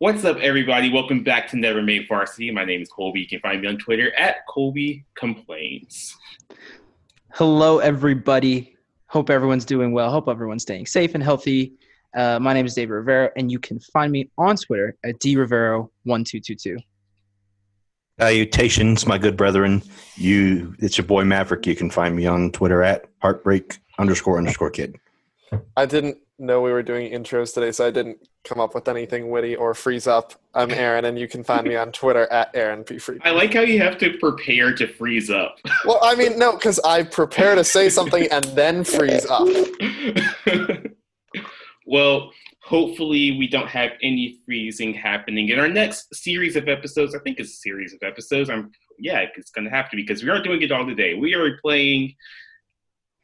What's up, everybody? Welcome back to Never Made Varsity. My name is Colby. You can find me on Twitter at Colby Complains. Hello, everybody. Hope everyone's doing well. Hope everyone's staying safe and healthy. Uh, my name is David Rivero, and you can find me on Twitter at drivero1222. Salutations, my good brethren. You, it's your boy Maverick. You can find me on Twitter at heartbreak underscore underscore kid. I didn't know we were doing intros today, so I didn't come up with anything witty or freeze up. I'm Aaron, and you can find me on Twitter at Aaron P. Free. I like how you have to prepare to freeze up. Well, I mean, no, because I prepare to say something and then freeze up. well, hopefully we don't have any freezing happening in our next series of episodes. I think it's a series of episodes. I'm yeah, it's gonna have to because we aren't doing it all today. We are playing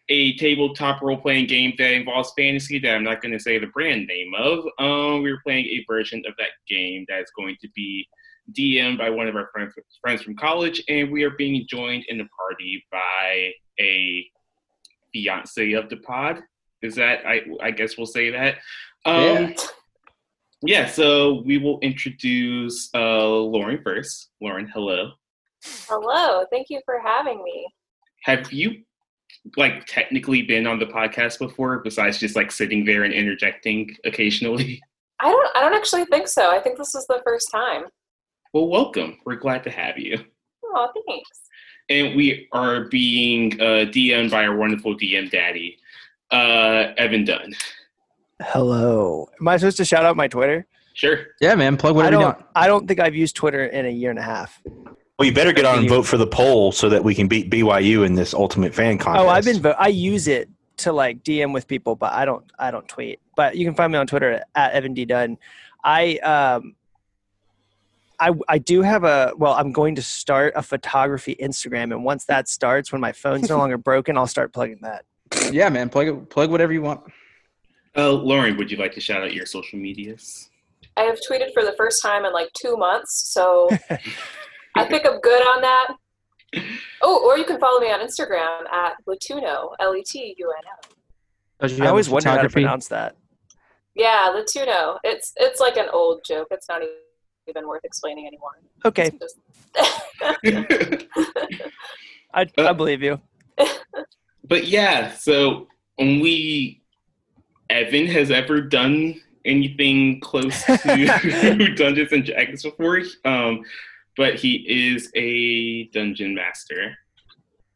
a tabletop role playing game that involves fantasy that I'm not going to say the brand name of. Um, we're playing a version of that game that is going to be DM'd by one of our friends, friends from college, and we are being joined in the party by a fiance of the pod. Is that I? I guess we'll say that. Um, yeah. yeah. So we will introduce uh, Lauren first. Lauren, hello. Hello. Thank you for having me. Have you like technically been on the podcast before besides just like sitting there and interjecting occasionally? I don't I don't actually think so. I think this is the first time. Well, welcome. We're glad to have you. Oh, thanks. And we are being uh, DM'd by our wonderful DM daddy, uh, Evan Dunn. Hello. Am I supposed to shout out my Twitter? Sure. Yeah, man. Plug whatever I don't, want. I don't think I've used Twitter in a year and a half. Well, you better get on and vote for the poll so that we can beat BYU in this ultimate fan contest. Oh, I've been. Vo- I use it to like DM with people, but I don't. I don't tweet. But you can find me on Twitter at Evan D Dunn. I um. I, I do have a well i'm going to start a photography instagram and once that starts when my phone's no longer broken i'll start plugging that Yeah, man. Plug plug whatever you want. Uh, Lauren, would you like to shout out your social medias? I have tweeted for the first time in like two months, so I think I'm good on that. Oh, or you can follow me on Instagram at Letuno, L E T U N O. Does you always wonder how to pronounce that Yeah, Letuno. It's it's like an old joke. It's not even worth explaining anymore. okay Just- i, I believe you but yeah, so only Evan has ever done anything close to Dungeons and Dragons before. Um, but he is a dungeon master.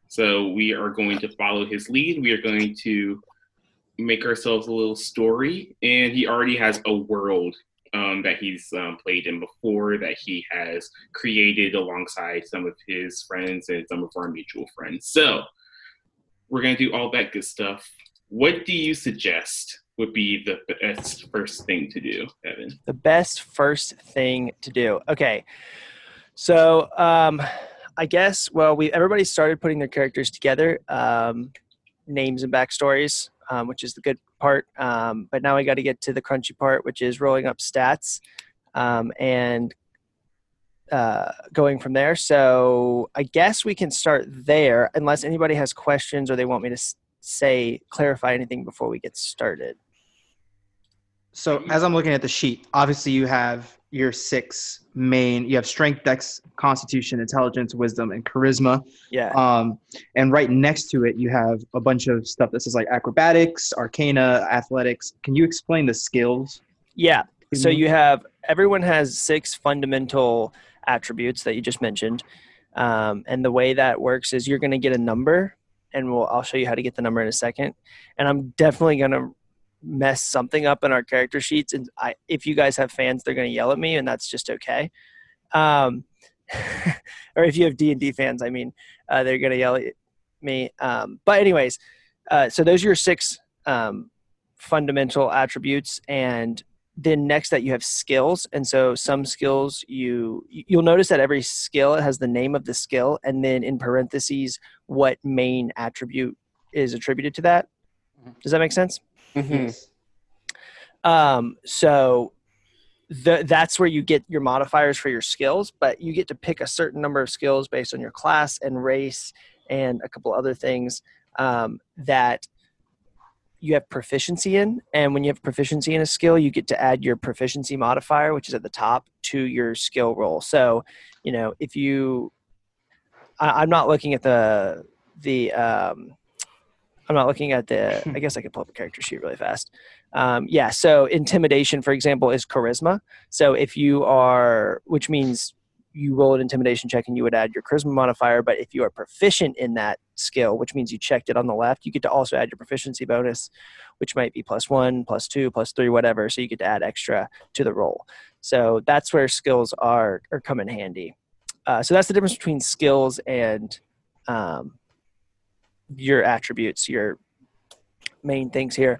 So we are going to follow his lead. We are going to make ourselves a little story, and he already has a world um, that he's um, played in before that he has created alongside some of his friends and some of our mutual friends. So we're going to do all that good stuff. What do you suggest would be the best first thing to do, Evan? the best first thing to do. Okay. So, um, I guess, well, we everybody started putting their characters together, um, names and backstories, um, which is the good part. Um, but now we got to get to the crunchy part, which is rolling up stats um, and uh, going from there. So, I guess we can start there, unless anybody has questions or they want me to say clarify anything before we get started. So as I'm looking at the sheet, obviously you have your six main. You have strength, dex, constitution, intelligence, wisdom, and charisma. Yeah. Um, and right next to it, you have a bunch of stuff that says like acrobatics, arcana, athletics. Can you explain the skills? Yeah. So you have everyone has six fundamental attributes that you just mentioned, um, and the way that works is you're going to get a number, and we'll I'll show you how to get the number in a second. And I'm definitely going to mess something up in our character sheets, and I, if you guys have fans, they're going to yell at me, and that's just okay. Um, or if you have D and D fans, I mean, uh, they're going to yell at me. Um, but anyways, uh, so those are your six um, fundamental attributes, and then next that you have skills and so some skills you you'll notice that every skill has the name of the skill and then in parentheses what main attribute is attributed to that does that make sense Mhm. um, so the, that's where you get your modifiers for your skills but you get to pick a certain number of skills based on your class and race and a couple other things um, that you have proficiency in, and when you have proficiency in a skill, you get to add your proficiency modifier, which is at the top, to your skill roll. So, you know, if you, I, I'm not looking at the the um, I'm not looking at the. I guess I could pull up a character sheet really fast. Um, yeah. So intimidation, for example, is charisma. So if you are, which means you roll an intimidation check and you would add your charisma modifier. But if you are proficient in that skill, which means you checked it on the left, you get to also add your proficiency bonus, which might be plus one, plus two, plus three, whatever. So you get to add extra to the roll. So that's where skills are are come in handy. Uh, so that's the difference between skills and um, your attributes, your main things here.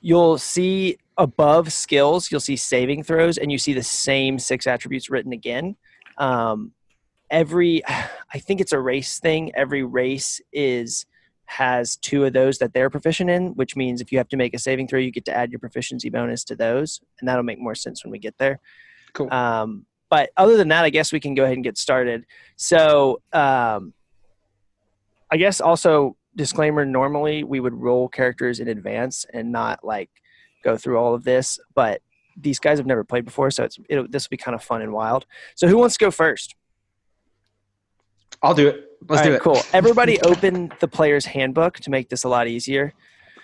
You'll see above skills, you'll see saving throws, and you see the same six attributes written again. Um, every, I think it's a race thing. Every race is has two of those that they're proficient in, which means if you have to make a saving throw, you get to add your proficiency bonus to those, and that'll make more sense when we get there. Cool. Um, but other than that, I guess we can go ahead and get started. So, um, I guess also disclaimer: normally we would roll characters in advance and not like go through all of this, but these guys have never played before, so it's it'll, this will be kind of fun and wild. So, who wants to go first? I'll do it. Let's All do right, it. Cool. Everybody, open the player's handbook to make this a lot easier.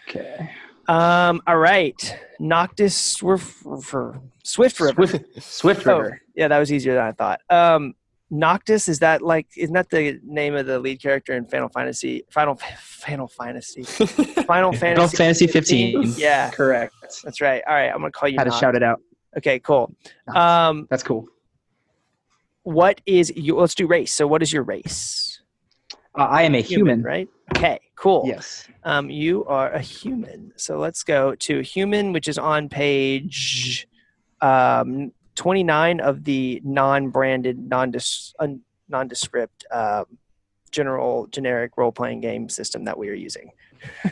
Okay. Um. All right. Noctis Swift for Swift River. Swift, Swift Oh, River. yeah, that was easier than I thought. Um, Noctis is that like isn't that the name of the lead character in Final Fantasy? Final Final Fantasy. Final Fantasy. Final Fantasy 15. Yeah, Correct. that's right. All right, I'm gonna call you. Had to shout it out. Okay, cool. Um, That's cool. what is you? Let's do race. So, what is your race? Uh, I am a human. right? Okay, cool. Yes. Um, you are a human. So let's go to human, which is on page um, 29 of the non-branded, non-dis- un- nondescript um, general generic role-playing game system that we are using.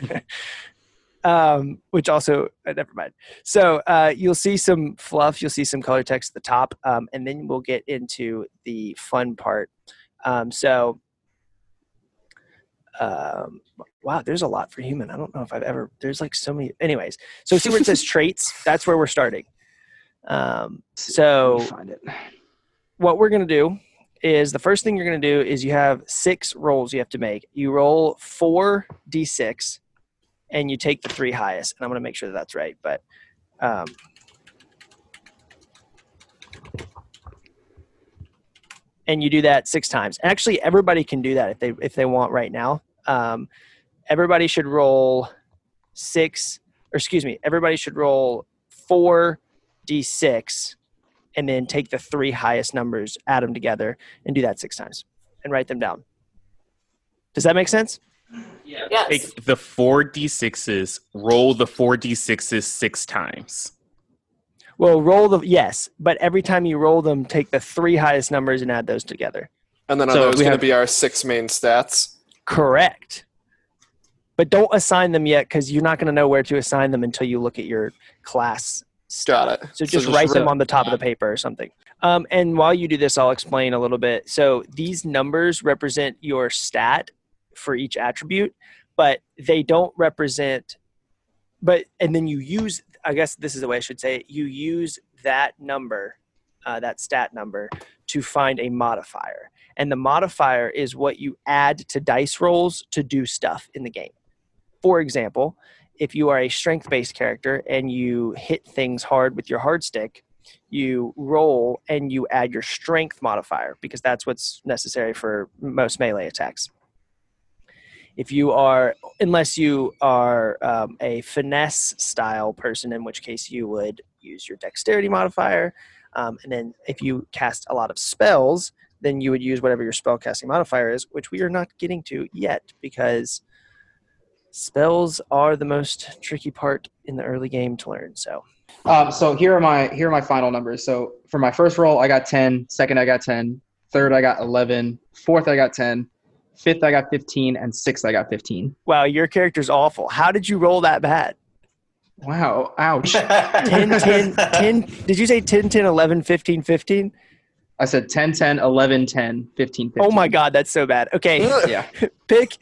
um, which also, uh, never mind. So uh, you'll see some fluff, you'll see some color text at the top, um, and then we'll get into the fun part. Um, so um, wow, there's a lot for human. I don't know if I've ever. There's like so many. Anyways, so see where it says traits. That's where we're starting. Um, so find it. what we're gonna do is the first thing you're gonna do is you have six rolls you have to make. You roll four d6, and you take the three highest. And I'm gonna make sure that that's right. But um, and you do that six times. Actually, everybody can do that if they if they want right now. Um, everybody should roll six, or excuse me, everybody should roll four d6, and then take the three highest numbers, add them together, and do that six times, and write them down. Does that make sense? Yes. Take the four d6s, roll the four d6s six times. Well, roll the yes, but every time you roll them, take the three highest numbers and add those together. And then are So those we going to be our six main stats? Correct. But don't assign them yet because you're not going to know where to assign them until you look at your class Got it. So just write them on the top of the paper or something. Um, and while you do this, I'll explain a little bit. So these numbers represent your stat for each attribute, but they don't represent. But and then you use. I guess this is the way I should say it. You use that number, uh, that stat number, to find a modifier, and the modifier is what you add to dice rolls to do stuff in the game. For example, if you are a strength based character and you hit things hard with your hard stick, you roll and you add your strength modifier because that's what's necessary for most melee attacks. If you are, unless you are um, a finesse style person, in which case you would use your dexterity modifier. Um, and then if you cast a lot of spells, then you would use whatever your spell casting modifier is, which we are not getting to yet because spells are the most tricky part in the early game to learn. So Um, so here are my here are my final numbers. So for my first roll, I got 10. Second, I got 10. Third, I got 11. Fourth, I got 10. Fifth, I got 15. And sixth, I got 15. wow, your character's awful. How did you roll that bad? Wow. Ouch. 10, 10, 10 did you say 10, 10, 11, 15, 15? I said 10, 10, 11, 10, 15, 15. Oh my God, that's so bad. Okay, Yeah. pick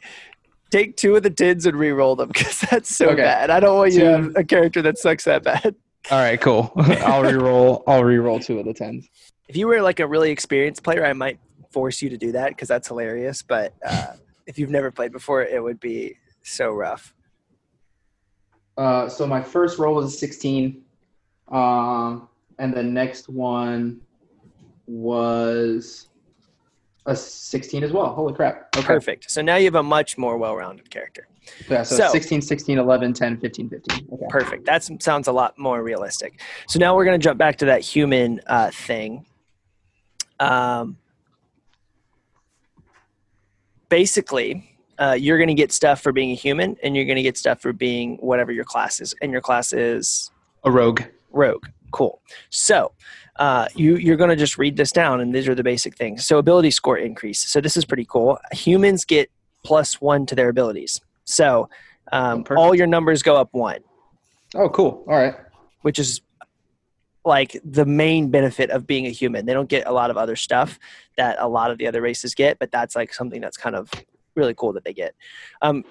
take two of the tens and re-roll them because that's so Okay. bad. I don't want you to have a character that sucks that bad. All right, cool. I'll re-roll. I'll re-roll two of the tens. If you were like a really experienced player, I might force you to do that because that's hilarious. But uh, if you've never played before, it would be so rough. Uh, so my first roll was a 16, um, and the next one was a 16 as well. Holy crap! Okay. Perfect. So now you have a much more well-rounded character. Yeah, so, So- 16, 16, 11, 10, 15, 15. Okay. Perfect. That sounds a lot more realistic. So now we're going to jump back to that human uh, thing. Um, basically, uh, you're going to get stuff for being a human, and you're going to get stuff for being whatever your class is. And your class is A rogue. rogue. Cool. So uh, you you're going to just read this down, and these are the basic things. So ability score increase. So this is pretty cool. Humans get plus one to their abilities. So um, Oh, all your numbers go up one Oh, cool. All right. which is like the main benefit of being a human. They don't get a lot of other stuff that a lot of the other races get, but that's like something that's kind of really cool that they get. Um,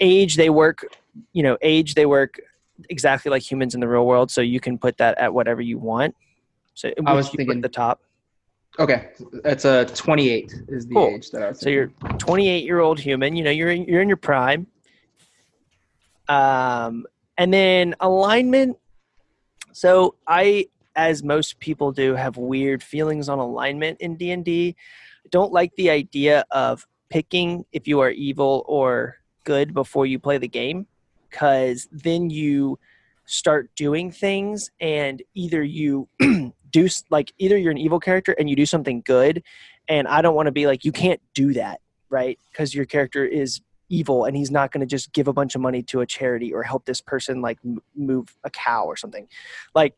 age, they work, you know, age, they work exactly like humans in the real world, so you can put that at whatever you want. So I was thinking- the top. Okay, it's a 28 is the Cool. age that I was. So you're 28 year old human. You know, you're in, you're in your prime. Um, and then alignment. So I, as most people do, have weird feelings on alignment in D and D. Don't like the idea of picking if you are evil or good before you play the game, because then you start doing things and either you do like either you're an evil character and you do something good and I don't want to be like you can't do that, right? Because your character is evil and he's not going to just give a bunch of money to a charity or help this person like m- move a cow or something. Like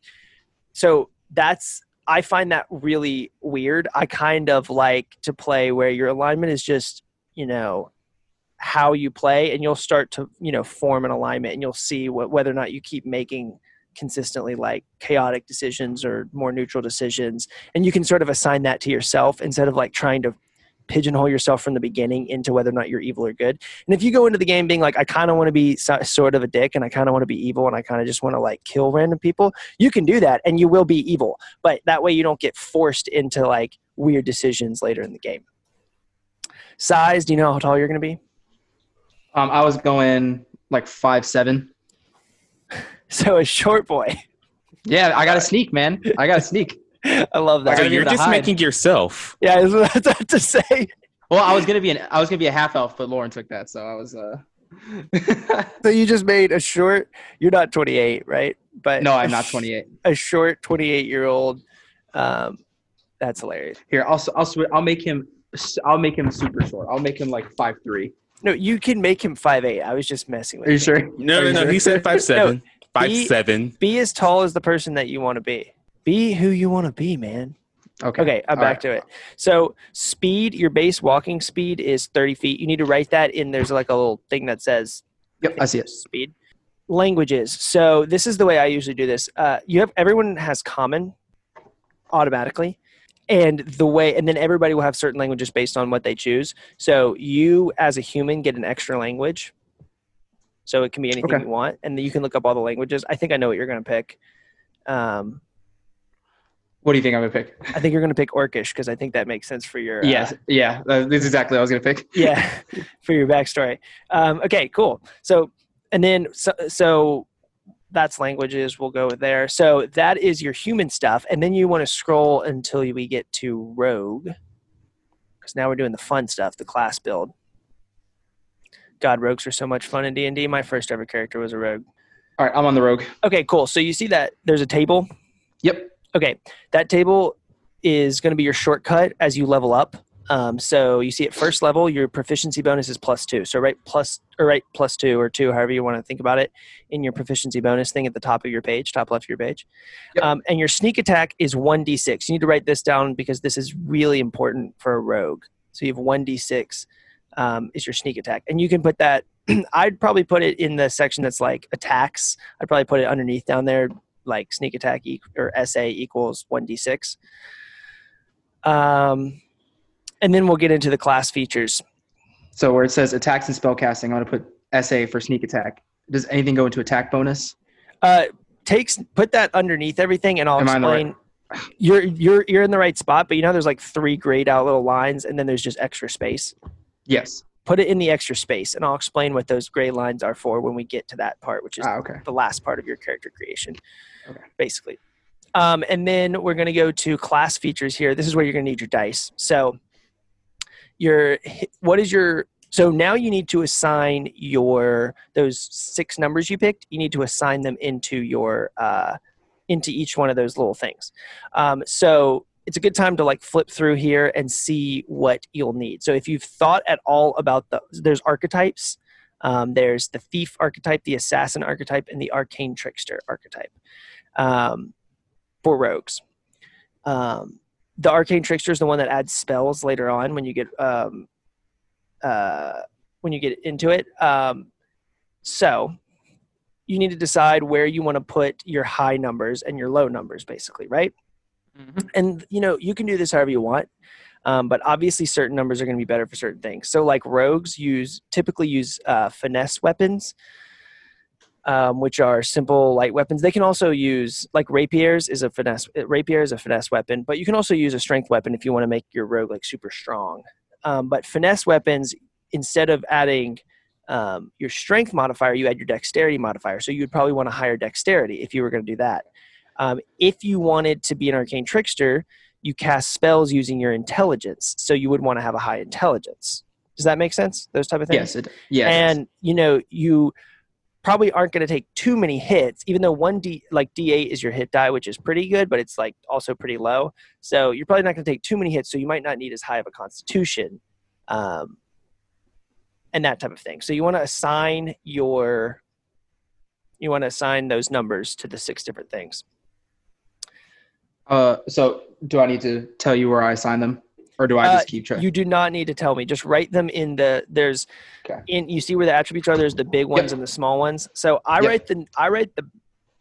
so that's I find that really weird. I kind of like to play where your alignment is just, you know, how you play and you'll start to, you know, form an alignment and you'll see what, whether or not you keep making consistently like chaotic decisions or more neutral decisions and you can sort of assign that to yourself instead of like trying to pigeonhole yourself from the beginning into whether or not you're evil or good. And if you go into the game being like, I kind of want to be so, sort of a dick and I kind of want to be evil and I kind of just want to like kill random people, you can do that and you will be evil. But that way you don't get forced into like weird decisions later in the game. Size, do you know how tall you're going to be? Um, I was going like five seven. So a short boy. Yeah, I got to sneak, man. I got to sneak. I love that. So you're just hide. making yourself. Yeah, I was about to say. Well, I was gonna be an I was gonna be a half elf, but Lauren took that, so I was uh. So you just made a short. You're not 28, right? But no, I'm not 28. A short 28 year old. Um, that's hilarious. Here, I'll I'll I'll make him I'll make him super short. I'll make him like five three. No, you can make him 5'8. I was just messing with Are you you. sure? No, Are no, you no. sure? He said five seven, five he- seven. Be as tall as the person that you want to be. Be who you want to be, man. Okay. Okay, I'm All back to it. So speed, your base walking speed is 30 feet. You need to write that in. There's like a little thing that says Yep, I see it. speed. Languages. So this is the way I usually do this. Uh, you have everyone has common automatically, and the way, and then everybody will have certain languages based on what they choose. So you, as a human, get an extra language. So it can be anything Okay. you want, and then you can look up all the languages. I think I know what you're going to pick. Um, What do you think I'm gonna pick? I think you're going to pick Orcish because I think that makes sense for your. uh, Yes, yeah, uh, this is exactly what I was gonna pick. yeah for your backstory um, okay cool so and then so, so that's languages we'll go there so that is your human stuff and then you want to scroll until we get to rogue because now we're doing the fun stuff the class build god rogues are so much fun in d&d my first ever character was a rogue All right, I'm on the rogue. okay cool so you see that there's a table Yep. Okay, that table is going to be your shortcut as you level up. Um, so you see at first level, your proficiency bonus is plus two. So right plus or right plus two or two, however you want to think about it, in your proficiency bonus thing at the top of your page, top left of your page. Yep. Um, and your sneak attack is one d six. You need to write this down because this is really important for a rogue. So you have one d six um, is your sneak attack, and you can put that. I'd probably put it in the section that's like attacks. I'd probably put it underneath down there like sneak attack e- or SA equals 1d6. Um, and then we'll get into the class features. So where it says attacks and spellcasting, I'm gonna put SA for sneak attack. Does anything go into attack bonus? Uh, takes put that underneath everything, and I'll Am I in the right- explain. You're you're you're in the right spot, but you know there's like three grayed out little lines, and then there's just extra space. Yes. Put it in the extra space, and I'll explain what those gray lines are for when we get to that part, which is Ah, okay. the last part of your character creation, Okay. basically. Um, and then we're going to go to class features here. This is where you're going to need your dice. So, your what is your so now you need to assign your those six numbers you picked. You need to assign them into your uh, into each one of those little things. Um, so it's a good time to like flip through here and see what you'll need. So if you've thought at all about the there's archetypes. Um, there's the thief archetype, the assassin archetype, and the arcane trickster archetype um, for rogues. Um, the arcane trickster is the one that adds spells later on when you get um, uh, when you get into it. Um, so you need to decide where you want to put your high numbers and your low numbers, basically, right? And you know you can do this however you want. Um, but obviously, certain numbers are going to be better for certain things. So, like rogues use typically use uh, finesse weapons, um, which are simple light weapons. They can also use like rapiers is a finesse. Rapier is a finesse weapon, but you can also use a strength weapon if you want to make your rogue like super strong. Um, but finesse weapons, instead of adding um, your strength modifier, you add your dexterity modifier. So you'd probably want a higher dexterity if you were going to do that. Um, if you wanted to be an arcane trickster, you cast spells using your intelligence. So you would want to have a high intelligence. Does that make sense? Those type of things. Yes. It, yes. and you know you probably aren't going to take too many hits even though one d like d8 is your hit die which is pretty good but it's like also pretty low. So you're probably not going to take too many hits so you might not need as high of a constitution um, and that type of thing. So you want to assign your you want to assign those numbers to the six different things. Uh, so do I need to tell you where I assign them, or do I Uh, just keep track? you do not need to tell me just write them in the there's Okay. in you see where the attributes are there's the big ones and the small ones so i Yep. write the i write the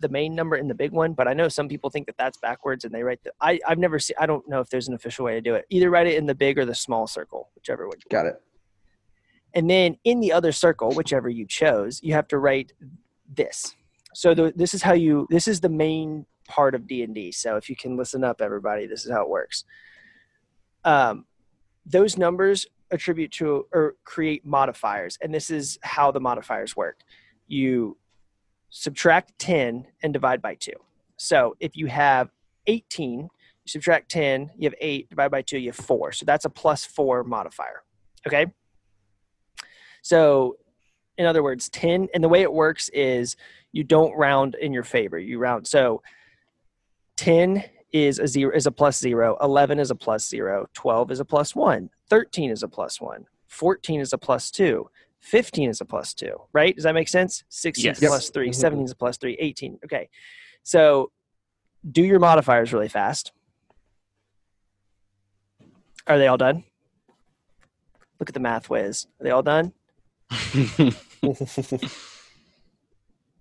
the main number in the big one but i know some people think that that's backwards and they write the i i've never seen i don't know if there's an official way to do it either write it in the big or the small circle whichever one you Got it. and then in the other circle whichever you chose you have to write this so the, this is how you this is the main part of d&d so if you can listen up everybody this is how it works um, those numbers attribute to or create modifiers and this is how the modifiers work. You subtract 10 and divide by 2 so if you have 18 you subtract 10 you have 8 divide by 2 you have 4 so that's a plus 4 modifier okay? So in other words 10 and the way it works is you don't round in your favor. You round so 10 is a zero is a plus zero 11 is a plus zero 12 is a plus one 13 is a plus one 14 is a plus two 15 is a plus two right? Does that make sense? 16 Yes. is a plus three mm-hmm. 17 is a plus three 18 okay. So do your modifiers really fast. Are they all done? Look at the math whiz. Are they all done?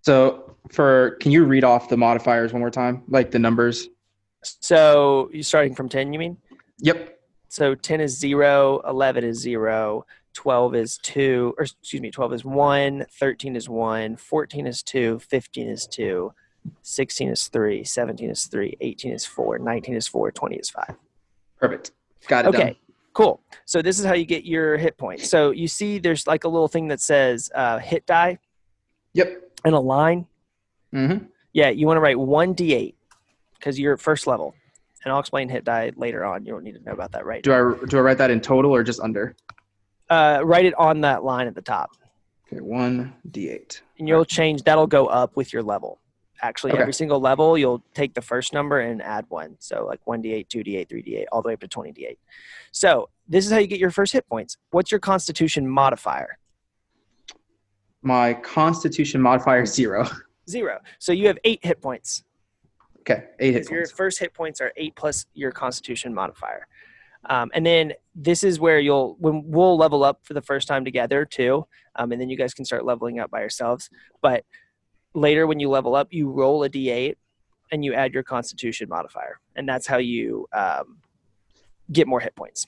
So for can you read off the modifiers one more time, like the numbers? So you starting from 10 you mean Yep. So 10 is 0, 11 is 0, 12 is 2, or excuse me, 12 is 1, 13 is 1, 14 is 2, 15 is 2, 16 is 3, 17 is 3, 18 is 4, 19 is 4, 20 is 5. Perfect. Got it. Okay, Done. cool. So this is how you get your hit points. So you see there's like a little thing that says uh, hit die Yep. and a line. Mm-hmm. Yeah, you want to write 1d8 because you're first level. And I'll explain hit die later on. You don't need to know about that right Do I do I write that in total or just under? uh, write it on that line at the top. Okay, one d8. and you'll change that'll go up with your level actually Okay. every single level you'll take the first number and add one so like 1d8 2d8 3d8 all the way up to 20d8 so this is how you get your first hit points what's your constitution modifier My Constitution modifier is zero. zero so you have eight hit points Okay, eight hit your points. first hit points are eight plus your constitution modifier um, and then this is where you'll when we'll level up for the first time together too um, and then you guys can start leveling up by yourselves but later when you level up you roll a d8 and you add your constitution modifier and that's how you um, get more hit points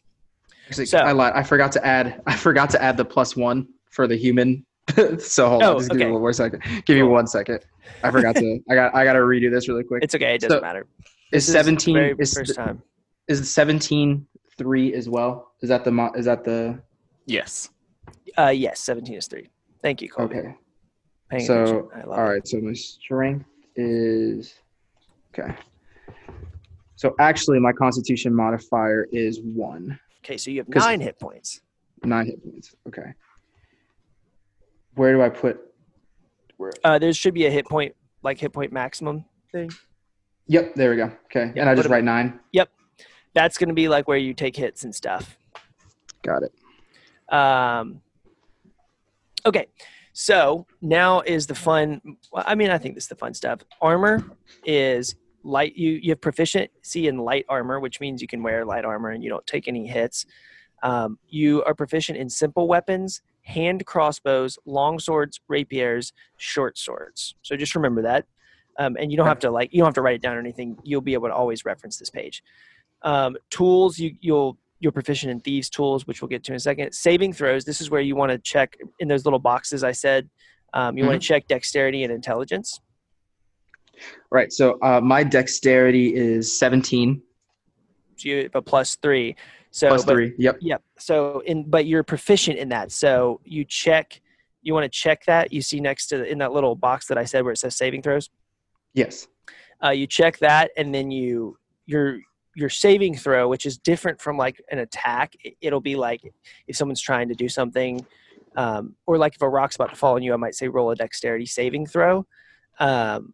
Actually, So- I lied. I forgot to add. I forgot to add the plus one for the human. so hold Oh, on, just give me okay. one more second. Give me one second. I forgot to. I got. I got to redo this really quick. It's okay. It doesn't So, matter. Is This the seventeen? very Is first time. is seventeen three as well? Is that the? mo- Is that the? Yes. Uh, yes, 17 is three. Thank you, Colby. Okay. Paying So, attention. I love All it. So my strength is. Okay. So actually, my Constitution modifier is one. Okay, so you have nine hit points. Nine hit points. Okay. Where do I put? Where? Uh, there should be a hit point, like hit point maximum thing. Yep. There we go. Okay. Yeah, and I just write nine. Yep, That's going to be like where you take hits and stuff. Got it. Um, okay, so now is the fun. I mean, I think this is the fun stuff. Armor is light. You you have proficiency in light armor, which means you can wear light armor and you don't take any hits. Um, you are proficient in simple weapons, hand crossbows, long swords, rapiers, short swords. So just remember that. Um, and you don't have to like you don't have to write it down or anything. You'll be able to always reference this page. Um, tools you you'll you're proficient in thieves tools, which we'll get to in a second. Saving throws. This is where you want to check in those little boxes I said. Um, you want to check dexterity and intelligence. Right. So uh, my dexterity is 17 So you have a plus three. So plus but- three. Yep. Yep. So in but you're proficient in that. So you check. You want to check that. You see next to in that little box that I said where it says saving throws. Yes. Uh, you check that, and then you your your saving throw, which is different from like an attack. it- It'll be like if someone's trying to do something, um, or like if a rock's about to fall on you, I might say roll a dexterity saving throw. Um,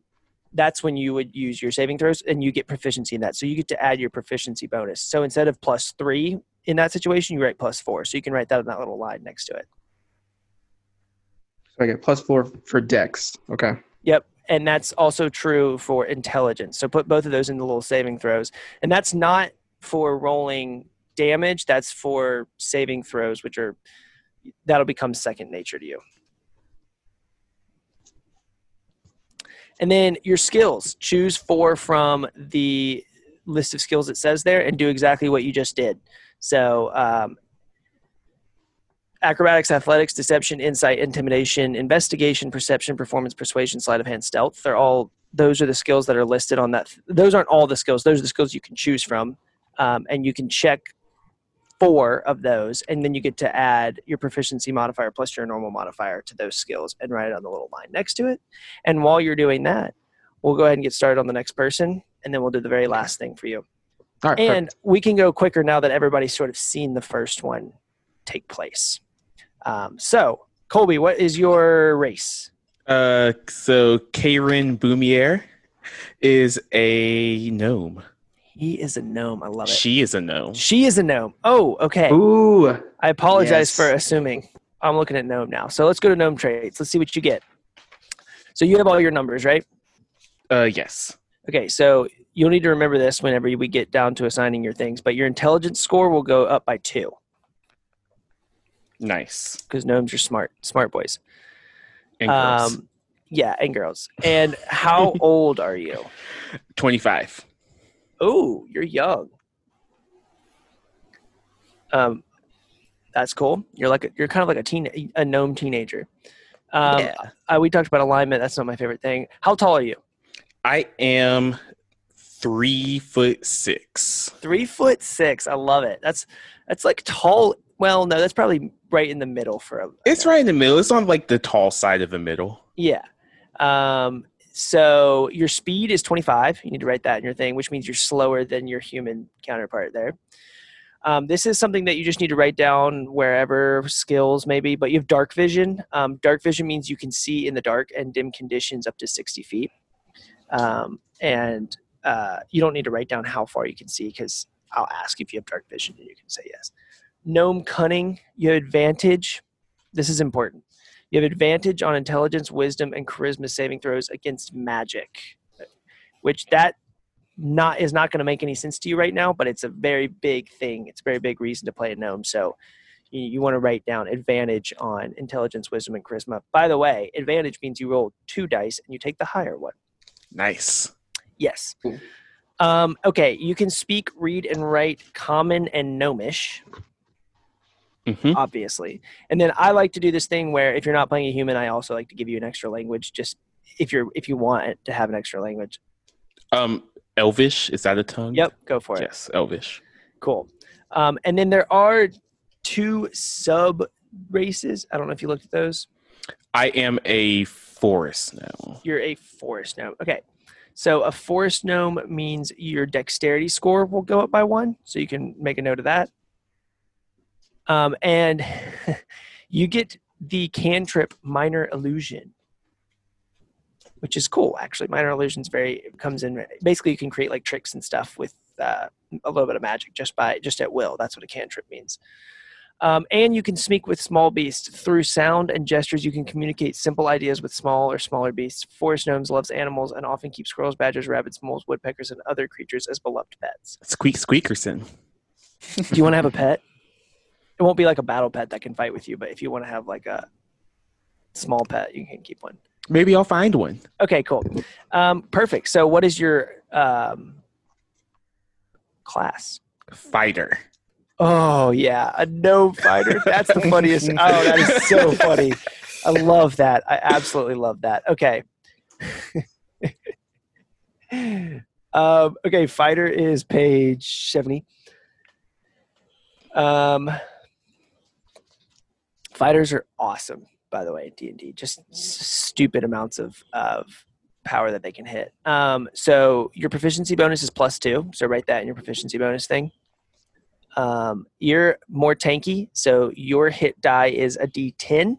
that's when you would use your saving throws, and you get proficiency in that. So you get to add your proficiency bonus. So instead of plus three in that situation, you write plus four. So you can write that in that little line next to it. So I get plus four for dex. Okay. Yep. And that's also true for intelligence. So put both of those in the little saving throws. And that's not for rolling damage, that's for saving throws, which are that'll become second nature to you. And then your skills. Choose four from the list of skills it says there and do exactly what you just did. So um, acrobatics, athletics, deception, insight, intimidation, investigation, perception, performance, persuasion, sleight of hand, stealth. They're all those are the skills that are listed on that. Those aren't all the skills. Those are the skills you can choose from, um, and you can check four of those, and then you get to add your proficiency modifier plus your normal modifier to those skills and write it on the little line next to it. And while you're doing that, we'll go ahead and get started on the next person, and then we'll do the very last thing for you. All right. And perfect. we can go quicker now that everybody's sort of seen the first one take place. Um, so, Colby, what is your race? Uh, so Karen Boumier is a gnome. He is a gnome. I love it. She is a gnome. She is a gnome. Oh, okay. Ooh. I apologize Yes. for assuming. I'm looking at gnome now. So let's go to gnome traits. Let's see what you get. So you have all your numbers, right? Uh, yes. Okay, so you'll need to remember this whenever we get down to assigning your things, but your intelligence score will go up by two Nice. because gnomes are smart, smart boys. And girls. Um, yeah, and girls. And how old are you? 25. Oh, you're young. Um, that's cool. You're like a, you're kind of like a teen, a gnome teenager. Um, Yeah. uh, we talked about alignment. That's not my favorite thing. How tall are you? I am three foot six. Three foot six. I love it. That's that's like tall. Well, no, that's probably right in the middle for a. It's right in the middle. It's on like the tall side of the middle. Yeah. Um, so your speed is 25. You need to write that in your thing, which means you're slower than your human counterpart there. Um, this is something that you just need to write down wherever skills maybe, but you have dark vision. Um, dark vision means you can see in the dark and dim conditions up to 60 feet. Um, and uh, you don't need to write down how far you can see because I'll ask if you have dark vision and you can say yes. Gnome cunning, you have advantage. This is important. You have advantage on intelligence, wisdom, and charisma saving throws against magic, which that not is not going to make any sense to you right now, but it's a very big thing. It's a very big reason to play a gnome. So you, you want to write down advantage on intelligence, wisdom, and charisma. By the way, advantage means you roll two dice and you take the higher one. Nice. Yes. Cool. Um, okay, you can speak, read, and write common and gnomish. Mhm. obviously. And then I like to do this thing where if you're not playing a human, I also like to give you an extra language, just if you're if you want to have an extra language. Um, Elvish is that a tongue? Yep, go for it. Yes, Elvish. Cool. Um, and then there are two sub races. I don't know if you looked at those. I am a forest gnome. You're a forest gnome. Okay. So a forest gnome means your dexterity score will go up by one. So you can make a note of that. Um, and you get the cantrip minor illusion, which is cool. Actually, minor illusions very comes in. Basically, you can create like tricks and stuff with uh, a little bit of magic just by just at will. That's what a cantrip means. Um, and you can speak with small beasts through sound and gestures. You can communicate simple ideas with small or smaller beasts. Forest gnomes loves animals and often keep squirrels, badgers, rabbits, moles, woodpeckers, and other creatures as beloved pets. Squeak Squeakerson. Do you want to have a pet? It won't be like a battle pet that can fight with you, but if you want to have like a small pet, you can keep one. Maybe I'll find one. Okay, cool. Um, perfect. So, what is your um, class? Fighter. Oh yeah, a no fighter. That's the funniest. Oh, that is so funny. I love that. I absolutely love that. Okay. um, okay, fighter is page seventy. Um, fighters are awesome, by the way. D and D, just stupid amounts of of power that they can hit. Um, so your proficiency bonus is plus two. So write that in your proficiency bonus thing. Um, you're more tanky, so your hit die is a D10.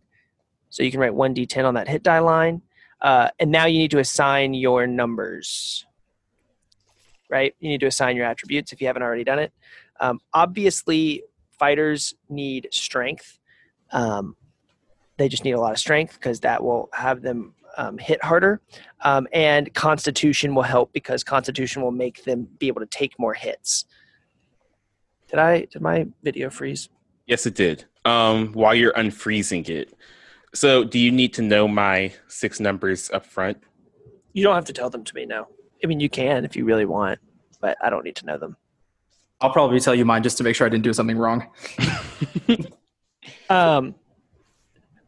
So you can write one D10 on that hit die line. Uh, and now you need to assign your numbers. Right? You need to assign your attributes if you haven't already done it. Um, obviously, fighters need strength. Um, they just need a lot of strength because that will have them um, hit harder. Um, and constitution will help because constitution will make them be able to take more hits. Did I did my video freeze? Yes, it did. Um, while you're unfreezing it. So, do you need to know my six numbers up front? You don't have to tell them to me now. I mean, you can if you really want, but I don't need to know them. I'll probably tell you mine just to make sure I didn't do something wrong. Um,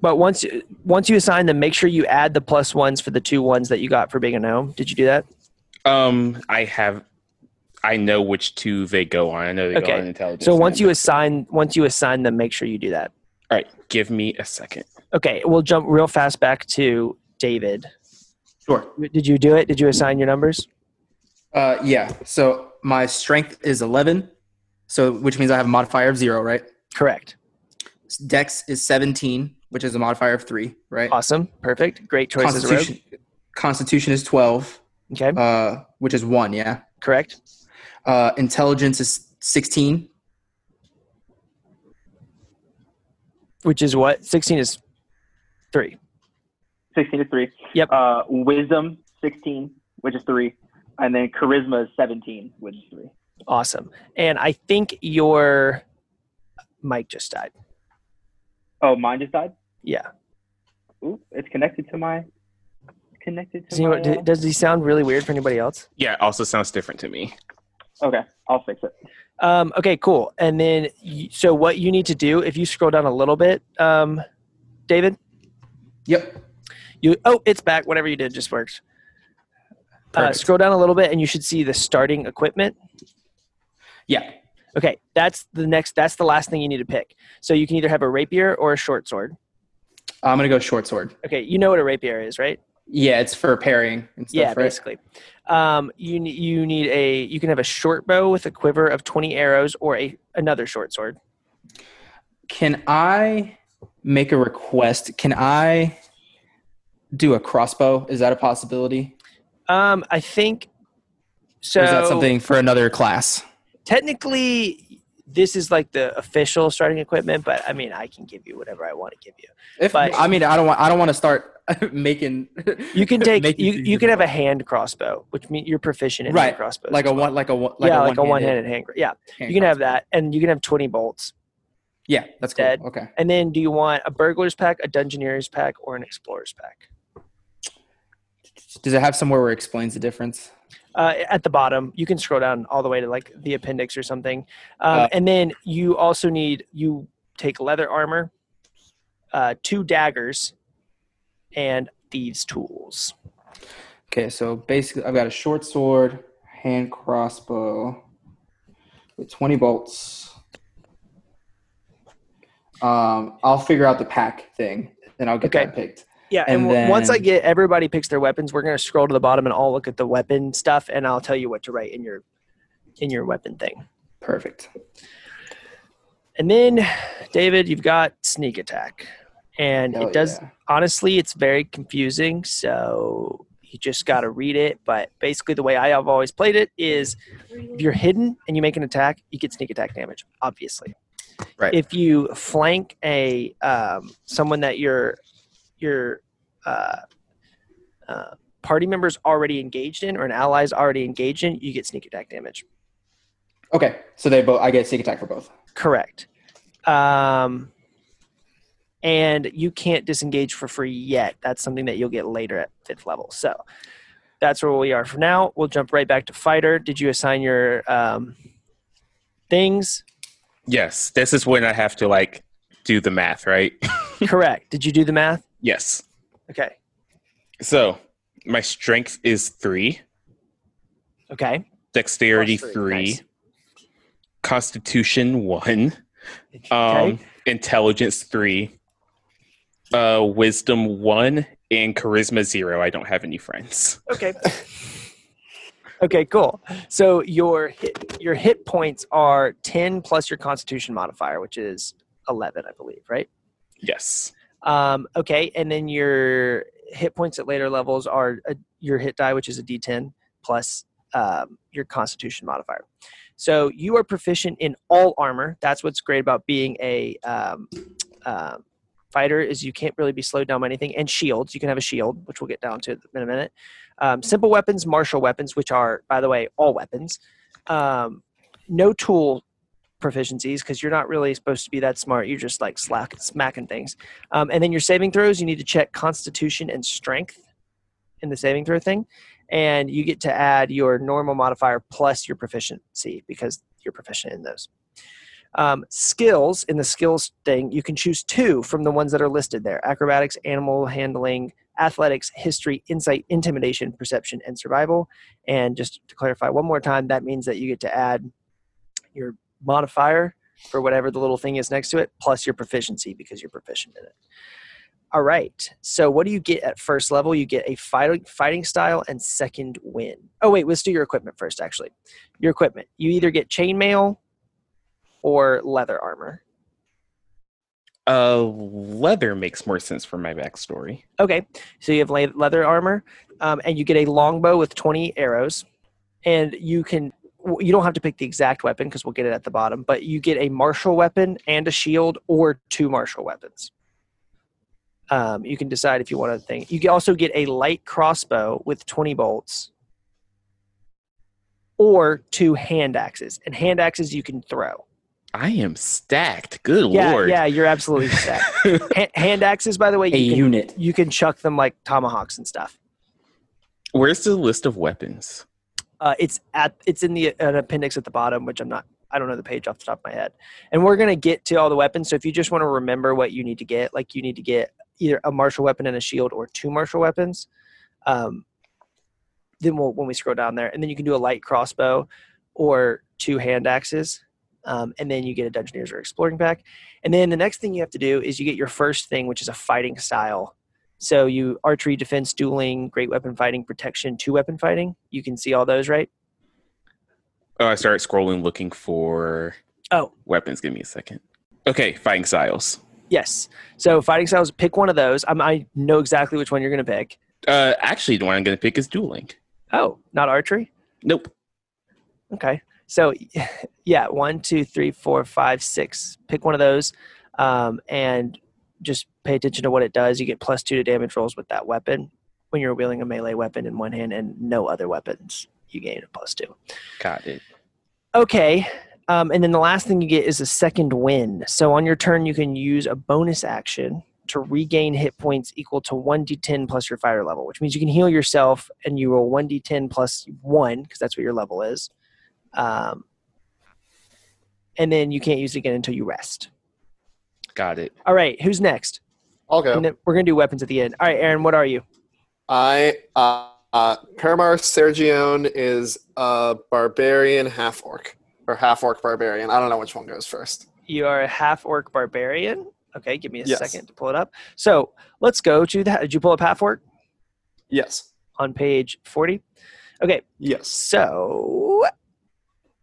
but once once you assign them, make sure you add the plus ones for the two ones that you got for being a gnome. Did you do that? Um, I have. I know which two they go on. I know they Okay. go on intelligence. So once and- you assign once you assign them, make sure you do that. all right, give me a second. Okay, we'll jump real fast back to David. Sure. Did you do it? Did you assign your numbers? Uh, yeah. So my strength is 11, so which means I have a modifier of zero, right? Correct. Dex is 17, which is a modifier of three, right? Awesome. Perfect. Great choice as a rogue. Constitution, Constitution is 12, Okay. uh, which is one, yeah. Correct. Uh, intelligence is 16. Which is what? Sixteen is three. 16 is 3. Yep. Uh, wisdom, 16, which is 3. And then charisma is 17, which is 3. Awesome. And I think your mic just died. Oh, mine just died? Yeah. Ooh, it's connected to my. Connected to Does, anyone, my, uh, does he sound really weird for anybody else? Yeah, it also sounds different to me. Okay, I'll fix it. Um, okay, cool. And then, so what you need to do, if you scroll down a little bit, um, David, Yep. you oh, it's back. Whatever you did just works. Uh, scroll down a little bit, and you should see the starting equipment. Yeah. Okay, that's the next. That's the last thing you need to pick. So you can either have a rapier or a short sword. I'm going to go short sword. Okay, you know what a rapier is, right? Yeah, it's for parrying and stuff, yeah, right? basically. Um, you you need a you can have a short bow with a quiver of twenty arrows or a another short sword. Can I make a request? Can I do a crossbow? Is that a possibility? Um, I think so. or is that something for another class? Technically this is like the official starting equipment, but I mean I can give you whatever I want to give you. If But- I mean, I don't want. I don't want to start making. You can take you you can have a hand crossbow, which means you're proficient in Right, hand crossbows. like a one, like a one, like yeah, a like a one-handed hand. Yeah, hand you can have that, and you can have twenty bolts. Yeah, that's cool. Okay. And then, do you want a burglar's pack, a dungeoneer's pack, or an explorer's pack? Does it have somewhere where it explains the difference? Uh, at the bottom. You can scroll down all the way to like the appendix or something. Um, Uh, and then you also need you take leather armor, uh, two daggers, and thieves' tools. Okay, so basically, I've got a short sword, hand crossbow with 20 bolts. Um, I'll figure out the pack thing, and I'll get Okay. that picked. Yeah, and, And w once I get everybody picks their weapons, we're gonna scroll to the bottom and I'll look at the weapon stuff, and I'll tell you what to write in your in your weapon thing. Perfect. And then, David, you've got sneak attack, and it does yeah. honestly, it's very confusing. So you just got to read it. But basically, the way I have always played it is, if you're hidden and you make an attack, you get sneak attack damage. Obviously, Right. If you flank a um, someone that your your uh, uh, party members already engaged in or an ally's already engaged in, you get sneak attack damage. Okay, so they both. I get sneak attack for both. Correct. Um, and you can't disengage for free yet. That's something that you'll get later at fifth level. So that's where we are for now. We'll jump right back to fighter. Did you assign your um, things? Yes, this is when I have to like do the math, right? Correct. Did you do the math? Yes. Okay. So my strength is three, Okay. dexterity Plus three, three, nice. constitution one, Okay. um, intelligence three, uh, wisdom one, and charisma zero. I don't have any friends. Okay. Okay, cool. So your hit, your hit points are 10 plus your constitution modifier, which is 11, I believe, right? Yes. Um, okay, and then your hit points at later levels are a, your hit die, which is a D10 plus um, your Constitution modifier. So you are proficient in all armor. That's what's great about being a um, um fighter is you can't really be slowed down by anything. And shields, you can have a shield, which we'll get down to in a minute. Um, simple weapons, martial weapons, which are, by the way, all weapons. Um, no tool proficiencies because you're not really supposed to be that smart. You're just like slack, smacking things. Um, and then your saving throws, you need to check Constitution and Strength in the saving throw thing, and you get to add your normal modifier plus your proficiency because you're proficient in those. Um, skills in the skills thing, you can choose two from the ones that are listed there: acrobatics, animal handling, athletics, history, insight, intimidation, perception, and survival. And just to clarify one more time, that means that you get to add your modifier for whatever the little thing is next to it, plus your proficiency because you're proficient in it. All right. So what do you get at first level? You get a fighting fighting style and second wind. Oh wait, let's do your equipment first. Actually, your equipment. You either get chainmail or leather armor. Uh, leather makes more sense for my backstory. Okay, so you have leather armor, um, and you get a longbow with 20 arrows, and you can. You don't have to pick the exact weapon because we'll get it at the bottom, but you get a martial weapon and a shield, or two martial weapons. Um, you can decide if you want a thing. You can also get a light crossbow with 20 bolts, or two hand axes, and hand axes you can throw. I am stacked. Good Yeah, lord. yeah, you're absolutely stacked. Ha- hand axes, by the way, A can, unit. you can chuck them like tomahawks and stuff. Where's the list of weapons? Uh, it's at it's in the an appendix at the bottom, which I'm not I don't know the page off the top of my head. And we're gonna get to all the weapons. So if you just want to remember what you need to get, like you need to get either a martial weapon and a shield or two martial weapons. Um, then we'll when we scroll down there, and then you can do a light crossbow or two hand axes. Um, and then you get a Dungeoneers or Exploring pack. And then the next thing you have to do is you get your first thing, which is a fighting style. So you archery, defense, dueling, great weapon fighting, protection, two weapon fighting. You can see all those, right? Oh, I started scrolling looking for Oh, weapons. Give me a second. Okay, fighting styles. yes. So fighting styles, pick one of those. I'm, I know exactly which one you're going to pick. Uh, actually, the one I'm going to pick is dueling. Oh, not archery? Nope. Okay. So, yeah, one, two, three, four, five, six. Pick one of those, um, and just pay attention to what it does. You get plus two to damage rolls with that weapon when you're wielding a melee weapon in one hand, and no other weapons. You gain a plus two. Got it. Okay. Um, and then the last thing you get is a second wind. So on your turn, you can use a bonus action to regain hit points equal to 1d10 plus your fighter level, which means you can heal yourself and you roll 1d10 plus 1, because that's what your level is. Um, and then you can't use it again until you rest. Got it. All right, who's next? I'll go. And then we're gonna do weapons at the end. All right, Aaron, what are you? I uh, uh Paramar Sergione is a barbarian half orc or half orc barbarian. I don't know which one goes first. You are a half orc barbarian. Okay, give me a Yes. second to pull it up. So let's go to that. Did you pull up half orc Yes. on page forty? Okay, Yes. so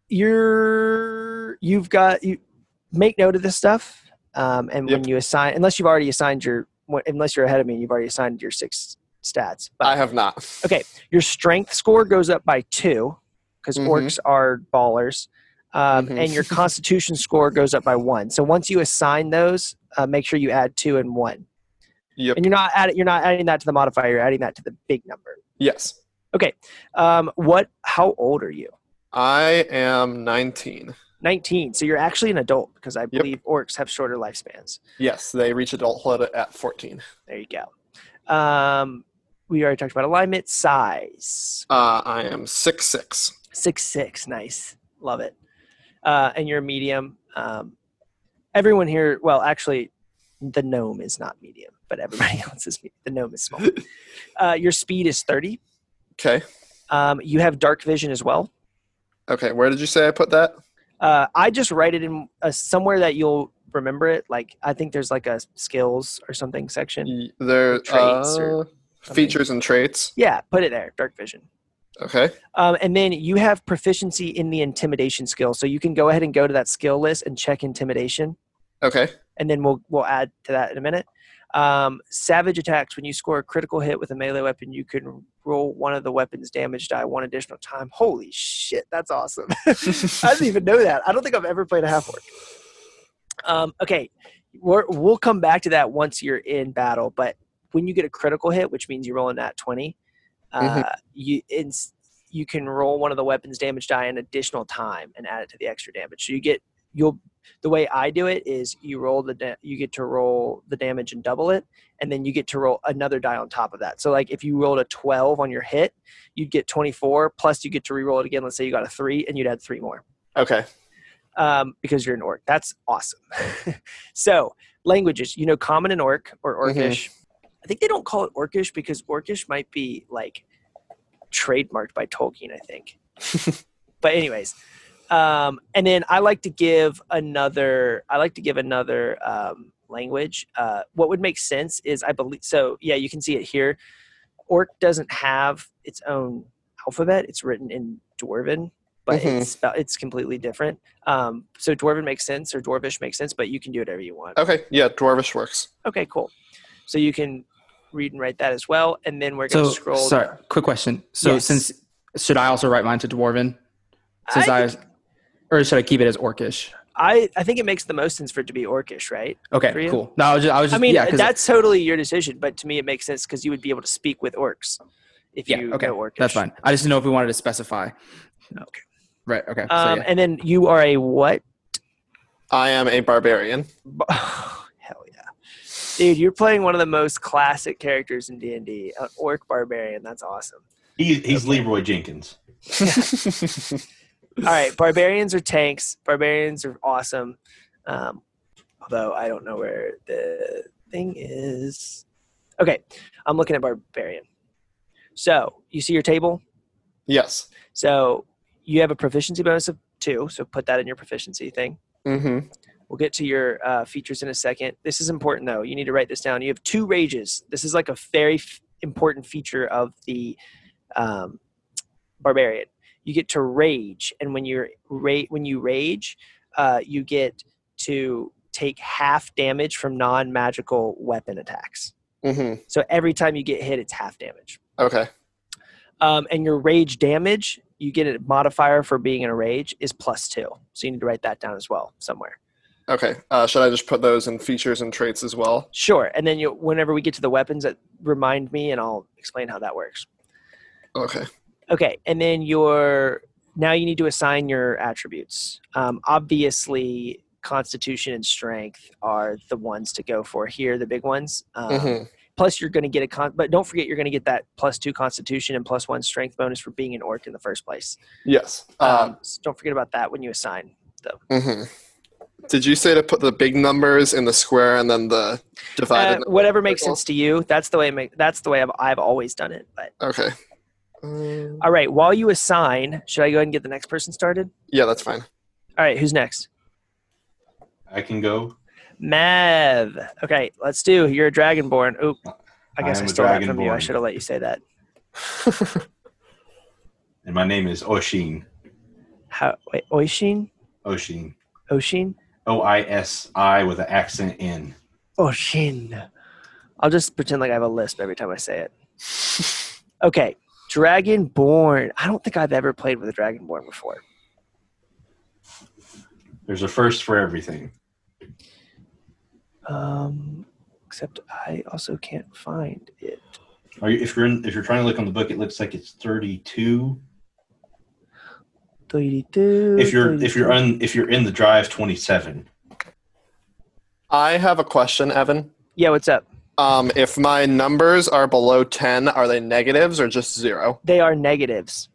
you're you've got you make note of this stuff um, and when you assign unless you've already assigned your unless you're ahead of me and you've already assigned your six stats but I have not. okay your strength score goes up by two because Mhm. orcs are ballers um, Mhm. and your constitution score goes up by one so once you assign those uh, make sure you add two and one Yep. and you're not adding you're not adding that to the modifier you're adding that to the big number Yes. Okay. Um, what how old are you I am 19. 19 so you're actually an adult because i believe orcs have shorter lifespans Yes, they reach adulthood at 14. there you go um, we already talked about alignment size Uh, I am six six. six six nice love it uh, and you're medium um, everyone here well actually the gnome is not medium but everybody else is medium. the gnome is small uh, your speed is 30 Okay. um, you have dark vision as well Okay. Where did you say I put that? Uh, i just write it in uh, somewhere that you'll remember it like i think there's like a skills or something section There Traits or uh, something. features and traits. yeah put it there dark vision Okay. Um, and then you have proficiency in the intimidation skill, so you can go ahead and go to that skill list and check intimidation, Okay. and then we'll we'll add to that in a minute. Um, savage attacks: when you score a critical hit with a melee weapon, you can roll one of the weapon's damage die one additional time. Holy shit, that's awesome! I didn't even know that. I don't think I've ever played a half orc. Um, okay, we're, we'll come back to that once you're in battle, but when you get a critical hit, which means you're rolling that twenty, uh, you it's, you can roll one of the weapon's damage die an additional time and add it to the extra damage. So you get you'll the way I do it is you roll the da- you get to roll the damage and double it, and then you get to roll another die on top of that. So like if you rolled a twelve on your hit, you'd get twenty four plus you get to re-roll it again. Let's say you got a three, and you'd add three more Okay. um, because you're an orc. That's awesome. so languages, you know, common and orc or Mhm. orcish. I think they don't call it orcish because orcish might be like trademarked by Tolkien. I think. but anyways, um, and then I like to give another. I like to give another um, language. Uh, what would make sense is I believe. So yeah, you can see it here. Orc doesn't have its own alphabet. It's written in Dwarven, but Mhm. it's it's completely different. Um, so Dwarven makes sense or Dwarvish makes sense, but you can do whatever you want. Okay. Yeah, dwarvish works. Okay, cool. So you can read and write that as well, and then we're going So to scroll. sorry, quick question. So Yes. since should I also write mine to dwarven? Since I, think- or should I keep it as orcish? I I think it makes the most sense for it to be orcish, right? Okay, cool. No, I was just, I was just I mean, yeah, 'cause- that's totally your decision, but to me, it makes sense because you would be able to speak with orcs if yeah, you okay, know orcish. that's fine. I just didn't know if we wanted to specify. Okay. Right. Okay. Um, so yeah. And then you are a what? I am a barbarian. Bar- Hell yeah, dude! You're playing one of the most classic characters in D and D, an orc barbarian. That's awesome. He, he's Leeroy Jenkins. All right, barbarians are tanks. Barbarians are awesome. Um, although I don't know where the thing is. Okay, I'm looking at barbarian. So you see your table. yes. So you have a proficiency bonus of two. So put that in your proficiency thing. Mm-hmm. We'll get to your uh, features in a second. This is important though. You need to write this down. You have two rages. This is like a very f- important feature of the um, barbarian. You get to rage, and when you're ra- when you rage, uh, you get to take half damage from non-magical weapon attacks. Mm-hmm. So every time you get hit, it's half damage. Okay. Um, and your rage damage, you get a modifier for being in a rage is plus two. So you need to write that down as well somewhere. Okay. Uh, should I just put those in features and traits as well? Sure. And then you, whenever we get to the weapons, that remind me, and I'll explain how that works. Okay. Okay. And then your now you need to assign your attributes. Um, obviously, Constitution and Strength are the ones to go for here, the big ones. Um, Mm-hmm. Plus, you're going to get a con, but don't forget you're going to get that plus two Constitution and plus one Strength bonus for being an orc in the first place. Yes. Um, Um, so don't forget about that when you assign. mhm. Did you say to put the big numbers in the square and then the divided? Uh, whatever makes sense to you. That's the way. Make, that's the way I've, I've always done it. But Okay. Um, all right. While you assign, should I go ahead and get the next person started? yeah, that's fine. All right. Who's next? I can go. Mav. Okay. Let's do. You're a dragonborn. Oop. I guess I I, stole that from you. I should have let you say that. And my name is Oshin. How? Wait. Oishin. Oshin. Oshin. O I S I with an accent in. Oshin. I'll just pretend like I have a lisp every time I say it. Okay. Dragonborn. I don't think I've ever played with a Dragonborn before. There's a first for everything. Um, except I also can't find it. Are you, if you're in, if you're trying to look on the book, it looks like it's 32. 32, If you're if you're on if you're in the drive, 27. I have a question, Evan. yeah, what's up? Um, if my numbers are below 10, are they negatives or just zero? They are negatives.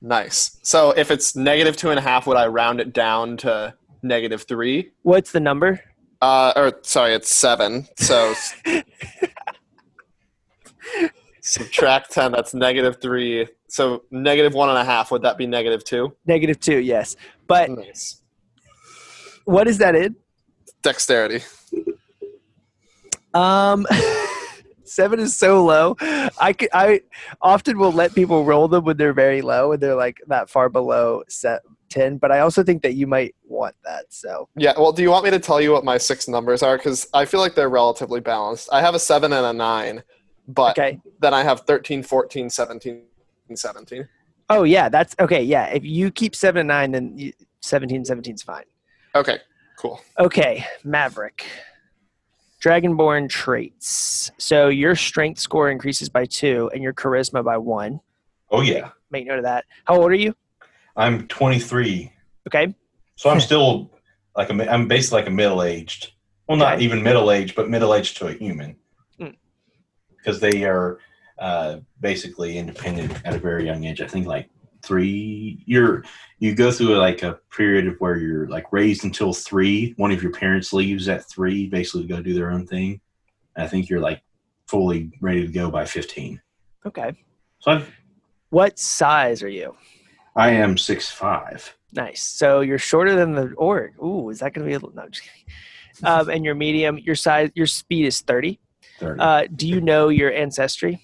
Nice. So if it's negative two and a half, would I round it down to negative three? What's the number? Uh, or sorry, it's seven. So subtract 10, that's negative three. So negative one and a half, would that be negative two? Negative two, yes. But Nice. what is that in? Dexterity. Um, seven is so low. I could, I often will let people roll them when they're very low and they're like that far below set ten. But I also think that you might want that. So Yeah, well, do you want me to tell you what my six numbers are? Because I feel like they're relatively balanced. I have a seven and a nine, but okay. then I have 13, 14, 17, 17. Oh yeah, that's okay. Yeah, if you keep seven and nine, then you, 17, 17 is fine. Okay, cool. Okay, Maverick. Dragonborn traits. So your strength score increases by two and your charisma by one. Oh yeah. Make note of that. How old are you? I'm 23. Okay. So I'm still like a, I'm basically like a middle aged. Well, not Okay. even middle aged, but middle aged to a human, Mm. because they are uh, basically independent at a very young age. I think like three. You're you go through like a period of where you're like raised until three. One of your parents leaves at three, basically to go do their own thing. And I think you're like fully ready to go by 15. Okay. So I've, What size are you? I am six five. Nice. So you're shorter than the orc Ooh, is that going to be a little? No, I'm just kidding. Um, and your medium, your size, your speed is 30. 30. Uh, do you know your ancestry?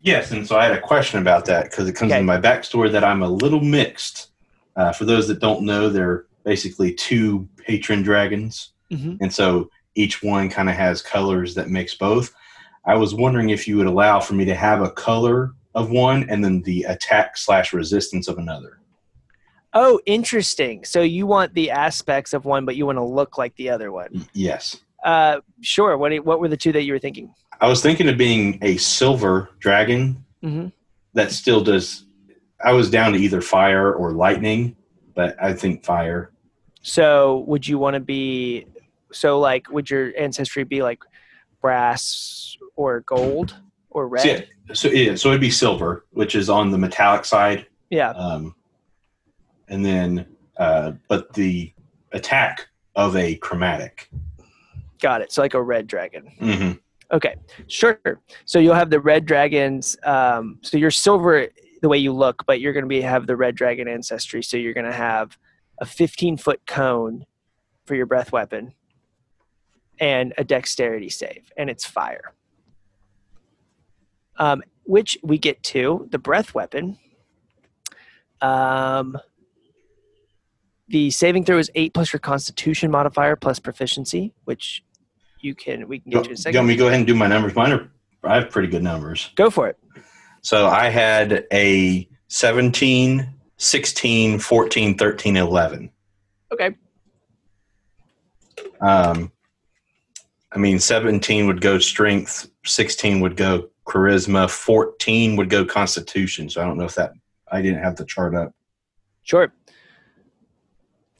Yes, and so I had a question about that because it comes Okay. in my backstory that I'm a little mixed. Uh, for those that don't know, they're basically two patron dragons, Mhm. and so each one kind of has colors that mix both. I was wondering if you would allow for me to have a color of one and then the attack slash resistance of another. Oh, interesting. So you want the aspects of one, but you want to look like the other one. Yes, Uh, sure. What, what were the two that you were thinking? I was thinking of being a silver dragon hmm that still does. I was down to either fire or lightning, but I think fire. So would you want to be, so like, would your ancestry be like brass or gold or red? So, yeah, so yeah, so it'd be silver, which is on the metallic side, yeah. um, and then uh, but the attack of a chromatic. Got it. So like a red dragon. hmm Okay, sure. So you'll have the red dragons. Um, so you're silver the way you look, but you're going to be have the red dragon ancestry. So you're going to have a 15 foot cone for your breath weapon and a dexterity save, and it's fire. Um, which we get to the breath weapon. Um, the saving throw is eight plus your Constitution modifier plus proficiency, which you can we can You get to in a want me to go ahead and do my numbers? Mine are I have pretty good numbers. Go for it. So I had a 17, 16, 14, 13, 11. Okay. Um, I mean, 17 would go strength, 16 would go charisma, 14 would go constitution. So I don't know if that, I didn't have the chart up. Sure.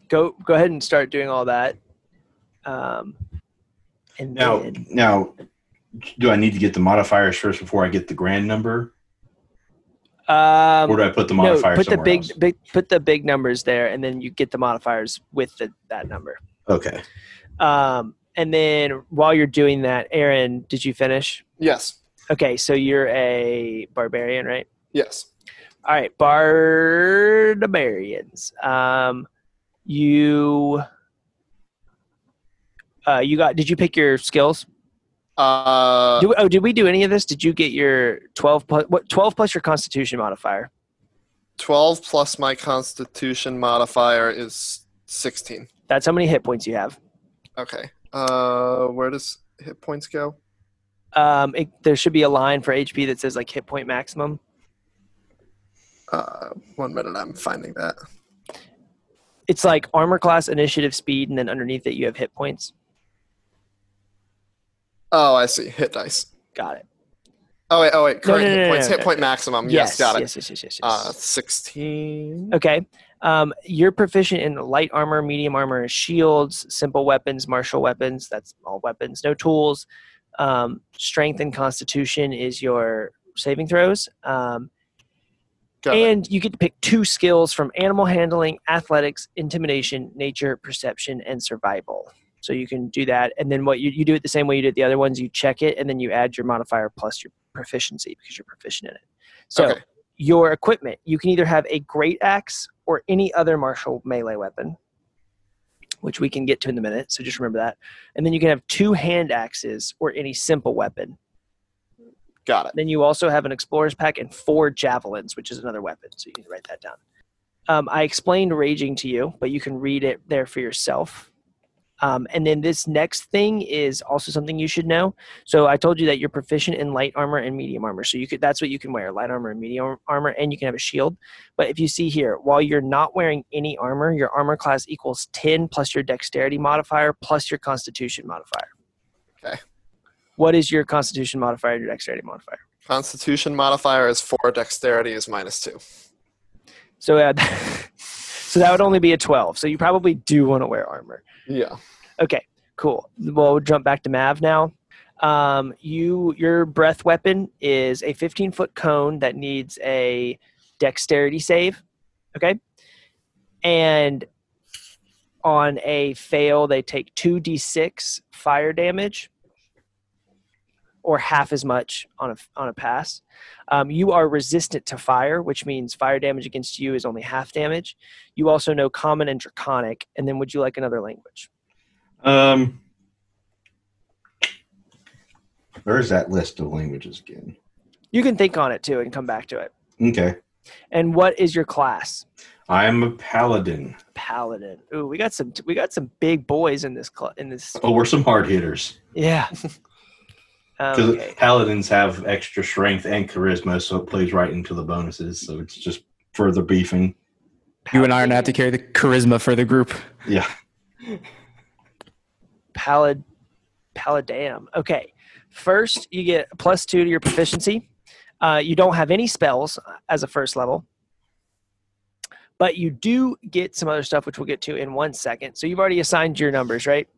Go go ahead and start doing all that. Um, and Now, then, now, do I need to get the modifiers first before I get the grand number, um, or do I put the modifiers? no, modifier put the big, else? big put the big numbers there, and then you get the modifiers with the, that number. Okay. Um, and then while you're doing that, Aaron, did you finish? Yes. Okay, so you're a barbarian, right? Yes. All right, barbarians. Um, you, uh, you got? Did you pick your skills? Uh, Do, oh, did we do any of this? Did you get your twelve plus what? Twelve plus your Constitution modifier. 12 plus my constitution modifier is 16. That's how many hit points you have. Okay. Uh, where does hit points go? Um, it, there should be a line for HP that says like hit point maximum. Uh, one minute, I'm finding that. It's like armor class, initiative, speed, and then underneath it you have hit points. Oh, I see. Hit dice. Got it. Oh wait, oh wait. Current no, no, hit no, points. no, hit point maximum. Yes, got it. Yes, yes, yes, yes, yes. Uh, 16. Okay. Um, you're proficient in light armor, medium armor, shields, simple weapons, martial weapons. That's all weapons. No tools. Um, strength and constitution is your saving throws. Um, and you get to pick two skills from animal handling, athletics, intimidation, nature, perception, and survival. So you can do that. And then what you, you do it the same way you did the other ones. You check it, and then you add your modifier plus your proficiency because you're proficient in it. So Okay. your equipment, you can either have a great axe or any other martial melee weapon, which we can get to in a minute. So just remember that. And then you can have two hand axes or any simple weapon. Got it. Then you also have an explorer's pack and four javelins, which is another weapon. So you can write that down. Um, I explained raging to you, but you can read it there for yourself. Um, and then this next thing is also something you should know. So I told you that you're proficient in light armor and medium armor. So you could that's what you can wear: light armor and medium armor, and you can have a shield. But if you see here, while you're not wearing any armor, your armor class equals ten plus your dexterity modifier plus your constitution modifier. Okay. What is your constitution modifier and your dexterity modifier? Constitution modifier is 4, dexterity is minus 2. So, uh, so that would only be a 12. So you probably do want to wear armor. Yeah. Okay, cool. Well, we'll jump back to Mav now. Um, you your breath weapon is a 15 foot cone that needs a dexterity save. Okay, and on a fail, they take two d6 fire damage, or half as much on a on a pass. Um, you are resistant to fire, which means fire damage against you is only half damage. You also know common and draconic. And then, would you like another language? Um, where's that list of languages again? You can think on it too and come back to it. Okay. And what is your class? I am a paladin. Paladin. Ooh, we got some we got some big boys in this cl- in this. Oh, we're some hard hitters. Yeah. Because okay. paladins have extra strength and charisma, so it plays right into the bonuses. So it's just further beefing. You and I are going to have to carry the charisma for the group. Yeah. Palad Paladam. Okay. First, you get plus two to your proficiency. Uh, you don't have any spells as a first level, but you do get some other stuff, which we'll get to in one second. So you've already assigned your numbers, right?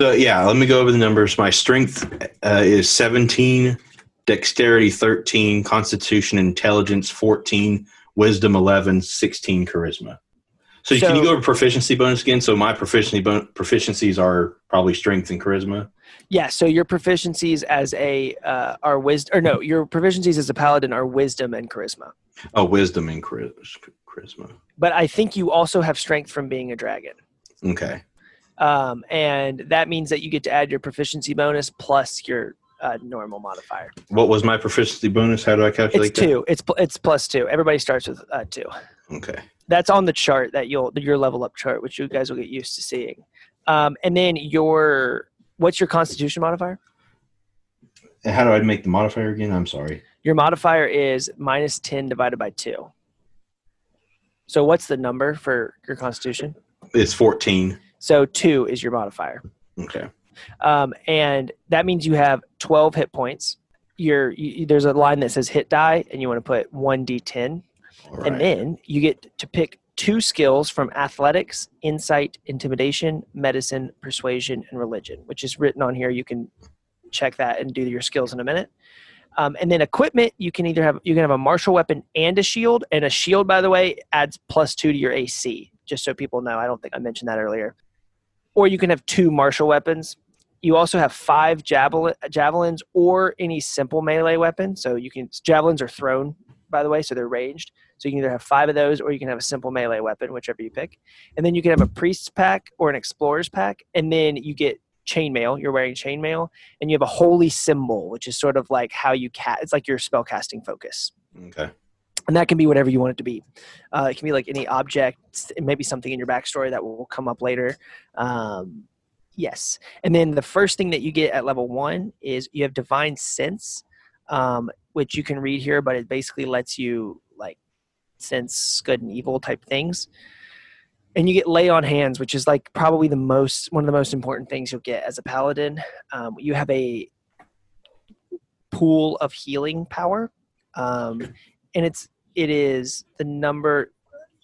So yeah, let me go over the numbers. My strength uh, is 17, dexterity 13, constitution intelligence 14, wisdom 11, 16 charisma. So, can you go over proficiency bonus again? So my proficiency bon- proficiencies are probably strength and charisma. Yeah. So your proficiencies as a uh, are wisdom, or no, your proficiencies as a paladin are wisdom and charisma. Oh, wisdom and chari- charisma. But I think you also have strength from being a dragon. Okay. Um, and that means that you get to add your proficiency bonus plus your uh, normal modifier. What was my proficiency bonus? How do I calculate It's two. It's pl- it's plus two. Everybody starts with uh, two. Okay. That's on the chart that you'll your level up chart, which you guys will get used to seeing. Um, and then your what's your Constitution modifier? And how do I make the modifier again? I'm sorry. Your modifier is minus ten divided by two. So what's the number for your Constitution? It's 14. So two is your modifier. Okay. um, and that means you have 12 hit points. You're, you, there's a line that says hit die, and you want to put 1d10. All right. And then you get to pick two skills from athletics, insight, intimidation, medicine, persuasion, and religion, which is written on here. You can check that and do your skills in a minute. Um, and then equipment, you can either have you can have a martial weapon and a shield. And a shield, by the way, adds plus two to your AC. Just so people know, I don't think I mentioned that earlier. Or you can have two martial weapons. You also have five javelin, javelins or any simple melee weapon. So you can javelins are thrown, by the way, so they're ranged. So you can either have five of those or you can have a simple melee weapon, whichever you pick. And then you can have a priest's pack or an explorer's pack, and then you get chainmail. You're wearing chainmail, and you have a holy symbol, which is sort of like how you cast. It's like your spellcasting focus Okay. And that can be whatever you want it to be. Uh, it can be like any object, maybe something in your backstory that will come up later. Um, yes, and then the first thing that you get at level one is you have divine sense, um, which you can read here, but it basically lets you like sense good and evil type things. And you get lay on hands, which is like probably the most one of the most important things you'll get as a paladin. Um, you have a pool of healing power. Um, and it's it is the number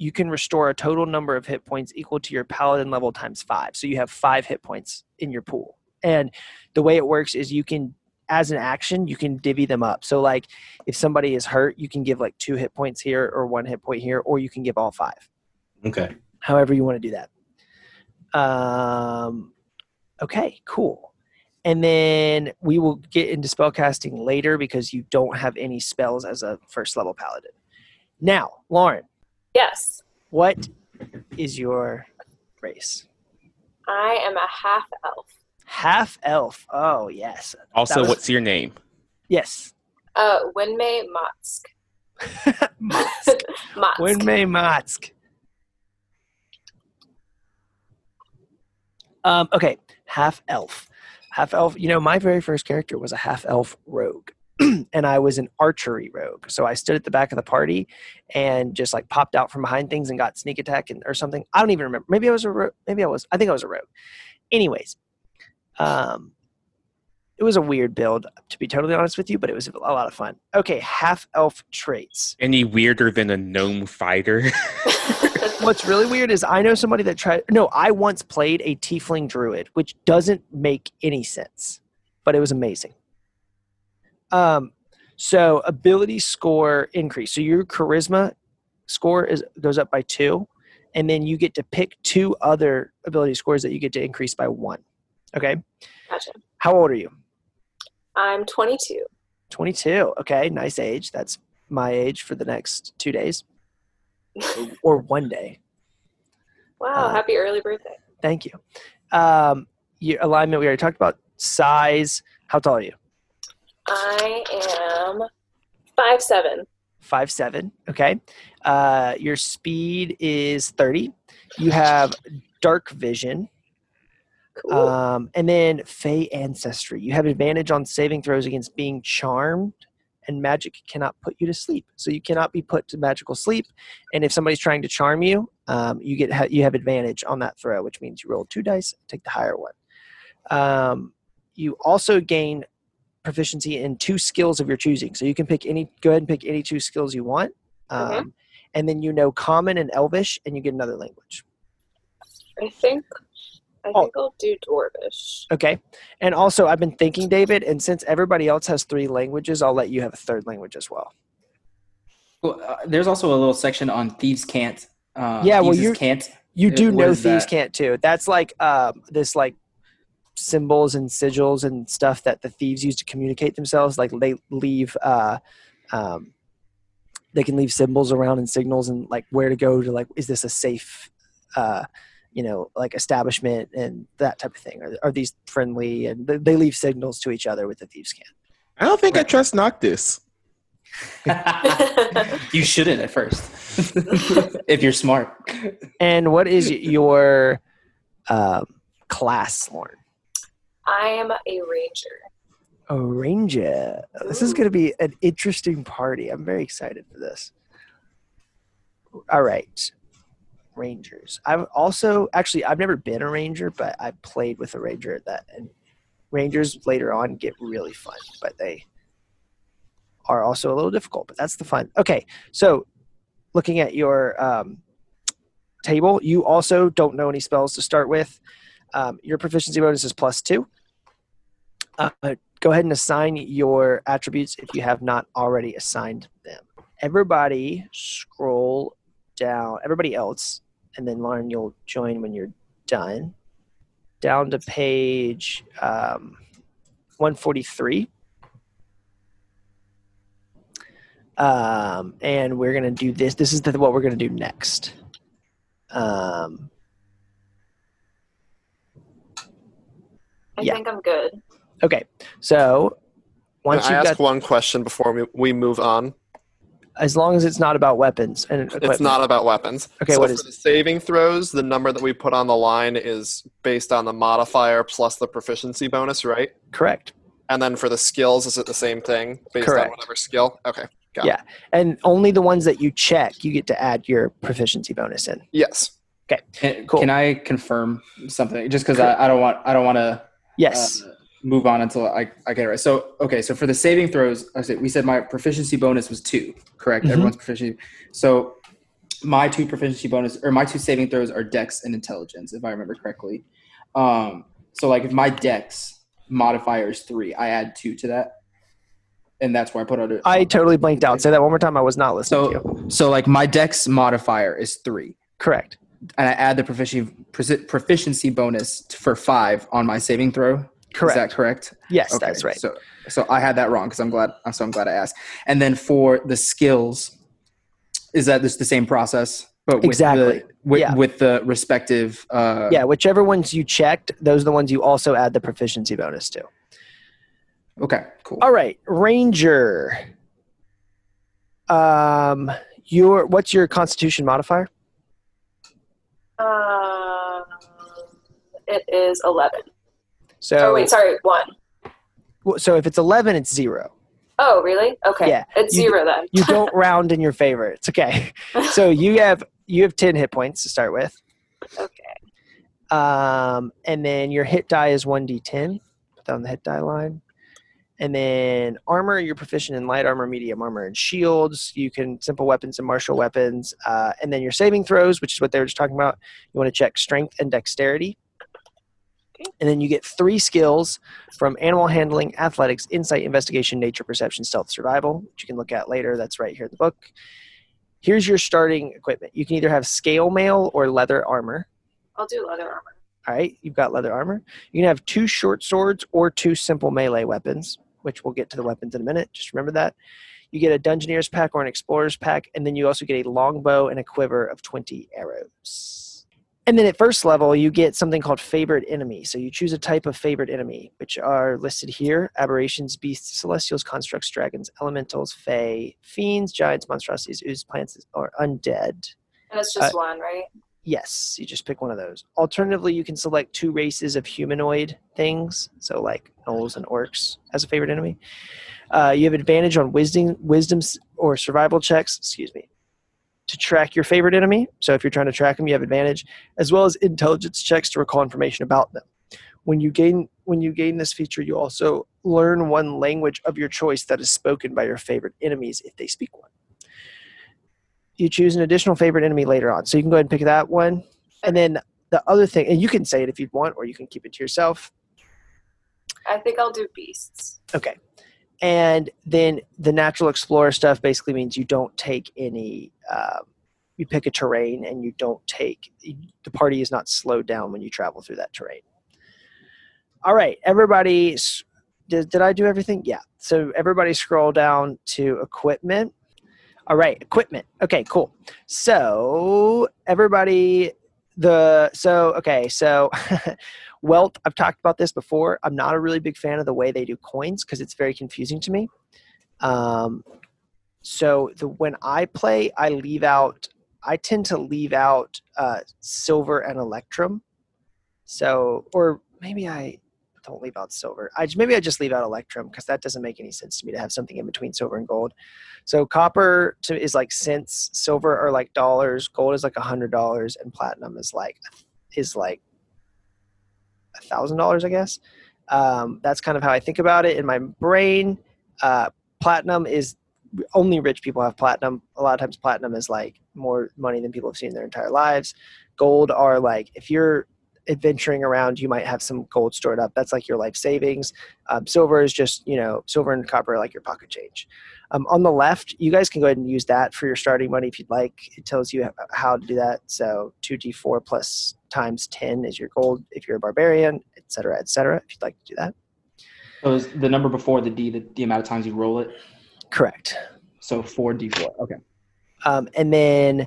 you can restore a total number of hit points equal to your paladin level times five. So you have five hit points in your pool. And the way it works is you can as an action you can divvy them up. So like if somebody is hurt, you can give like two hit points here or one hit point here, or you can give all five. Okay. However you want to do that. Um okay, cool. And then we will get into spellcasting later because you don't have any spells as a first level paladin. Now, Lauren, Yes, what is your race? I am a half elf. Half elf. Oh, yes. Also, was- what's your name? Yes. Uh, Winmay Motsk. Matsk. Motsk. Winmay Matsk. Um, okay, half elf. Half elf. You know, my very first character was a half elf rogue. and I was an archery rogue. So I stood at the back of the party and just like popped out from behind things and got sneak attack and, or something. I don't even remember. Maybe I was a rogue. Maybe I was. I think I was a rogue. Anyways, um, it was a weird build to be totally honest with you, but it was a lot of fun. Okay, half elf traits. Any weirder than a gnome fighter? What's really weird is I know somebody that tried. No, I once played a tiefling druid, which doesn't make any sense, but it was amazing. Um, so ability score increase. So your charisma score is goes up by two, and then you get to pick two other ability scores that you get to increase by one. Okay. Gotcha. How old are you? I'm 22. 22. Okay, nice age. That's my age for the next two days or one day. Wow, Uh, happy early birthday. Thank you. Um, your alignment, we already talked about. Size, how tall are you? I am five seven. Five seven. Okay. Uh, your speed is 30. You have dark vision. Cool. Um, and then Fey Ancestry. You have advantage on saving throws against being charmed, and magic cannot put you to sleep. So you cannot be put to magical sleep. And if somebody's trying to charm you, um, you get ha- you have advantage on that throw, which means you roll two dice, take the higher one. Um, you also gain proficiency in two skills of your choosing. So you can pick any. Go ahead and pick any two skills you want. Um, Mhm. And then you know Common and Elvish, and you get another language. I think I Oh. think I'll do Dwarvish. Okay. And also, I've been thinking, David, and since everybody else has three languages, I'll let you have a third language as well. Well, uh, there's also a little section on thieves' cant. Uh, Yeah, well, you're- can't. You Uh, do know thieves that? can't too. That's like um, this like symbols and sigils and stuff that the thieves use to communicate themselves. Like they leave, uh, um, they can leave symbols around and signals and like where to go to like is this a safe, uh, you know, like establishment and that type of thing. Are, are these friendly? And they, they leave signals to each other with the thieves can. I don't think I trust Noctis. you shouldn't at first, if you're smart. And what is your um, class, Lauren? I am a ranger. A ranger. This is going to be an interesting party. I'm very excited for this. All right. Rangers. I've also actually I've never been a ranger, but I played with a ranger at that and rangers later on get really fun, but they are also a little difficult, but that's the fun. Okay. So looking at your um, table, you also don't know any spells to start with. Um, your proficiency bonus is plus two. Uh, go ahead and assign your attributes if you have not already assigned them. Everybody scroll down, everybody else, and then Lauren, you'll join when you're done. down to page um, 143. Um, and we're going to do this. This is the, what we're going to do next. Um, I Yeah. think I'm good. Okay. So once Can I you've ask got, one question before we, we move on? as long as it's not about weapons and equipment. It's not about weapons. Okay, so what for is the saving throws? The number that we put on the line is based on the modifier plus the proficiency bonus, right? correct. And then for the skills, is it the same thing based Correct. on whatever skill? Okay, got Yeah. it. And only the ones that you check, you get to add your proficiency bonus in. Yes. Can, Cool. can I confirm something? Just because I, I don't want I don't want to Yes. uh, move on until I, I get it right. So okay, so for the saving throws, I said we said my proficiency bonus was two, correct? Mhm. Everyone's proficiency. So my two proficiency bonus or my two saving throws are Dex and Intelligence, if I remember correctly. Um, so like if my Dex modifier is three, I add two to that, and that's where I put out it. I totally blanked out. Say that one more time. I was not listening. So so like my Dex modifier is three Correct. and I add the proficiency proficiency bonus for five on my saving throw. Correct. Is that correct? yes, Okay, that's right. So so I had that wrong because I'm glad. So I'm glad I asked. And then for the skills, is that just the same process? But with Exactly. The, with, Yeah. with the respective. Uh, yeah, whichever ones you checked, those are the ones you also add the proficiency bonus to. Okay. Cool. All right, Ranger. Um, your what's your Constitution modifier? Um, it is 11. So, oh, wait, sorry, 1. so if it's eleven, it's zero. Oh, really? Okay. Yeah, It's you- 0 then. You don't round in your favor. It's okay. So you have you have ten hit points to start with. okay. Um, and then your hit die is 1d10. Put that on the hit die line. And then armor, you're proficient in light armor, medium armor, and shields. You can simple weapons and martial weapons. Uh, and then your saving throws, which is what they were just talking about. You want to check strength and dexterity. And then you get three skills from animal handling, athletics, insight, investigation, nature, perception, stealth, survival, which you can look at later. That's right here in the book. Here's your starting equipment. You can either have scale mail or leather armor. I'll do leather armor. All right, you've got leather armor. You can have two short swords or two simple melee weapons, which we'll get to the weapons in a minute. Just remember that. You get a Dungeoneer's pack or an Explorer's pack, and then you also get a longbow and a quiver of 20 arrows. And then at first level, you get something called favorite Enemy. So you choose a type of favorite Enemy, which are listed here aberrations, beasts, celestials, constructs, dragons, elementals, fae, fiends, giants, monstrosities, ooze, plants, or undead. And it's Uh, just one, right? Yes, you just pick one of those. Alternatively, you can select two races of humanoid things, so like gnolls and orcs as a favorite enemy. Uh, you have advantage on wisdom, wisdoms or survival checks. Excuse me. To track your favorite enemy, so if you're trying to track them, you have advantage, as well as intelligence checks to recall information about them. When you gain when you gain this feature, you also learn one language of your choice that is spoken by your favorite enemies if they speak one you choose an additional favorite enemy later on. So you can go ahead and pick that one. And then the other thing, and you can say it if you'd want, or you can keep it to yourself. I think I'll do beasts. Okay. And then the natural explorer stuff basically means you don't take any, um, you pick a terrain and you don't take, the party is not slowed down when you travel through that terrain. All right, everybody, did, did I do everything? Yeah. So everybody scroll down to equipment. All right, equipment. Okay, cool. So everybody, the so okay, so wealth. I've talked about this before. I'm not a really big fan of the way they do coins because it's very confusing to me. Um, so the when I play, I leave out. I tend to leave out uh, silver and electrum. So, or maybe I don't leave out silver. I maybe I just leave out electrum because that doesn't make any sense to me to have something in between silver and gold. So copper to, is like cents, silver are like dollars, gold is like a hundred dollars, and platinum is like is like a thousand dollars, I guess. Um, that's kind of how I think about it in my brain. Uh, platinum is only rich people have platinum. A lot of times, platinum is like more money than people have seen in their entire lives. Gold are like if you're adventuring around, you might have some gold stored up. That's like your life savings. Um, silver is just you know silver and copper are like your pocket change. Um, on the left, you guys can go ahead and use that for your starting money if you'd like. It tells you how to do that. So 2d4 plus times 10 is your gold if you're a barbarian, et cetera, et cetera, if you'd like to do that. So is the number before the D the, the amount of times you roll it? Correct. So four D four. Okay. Um, and then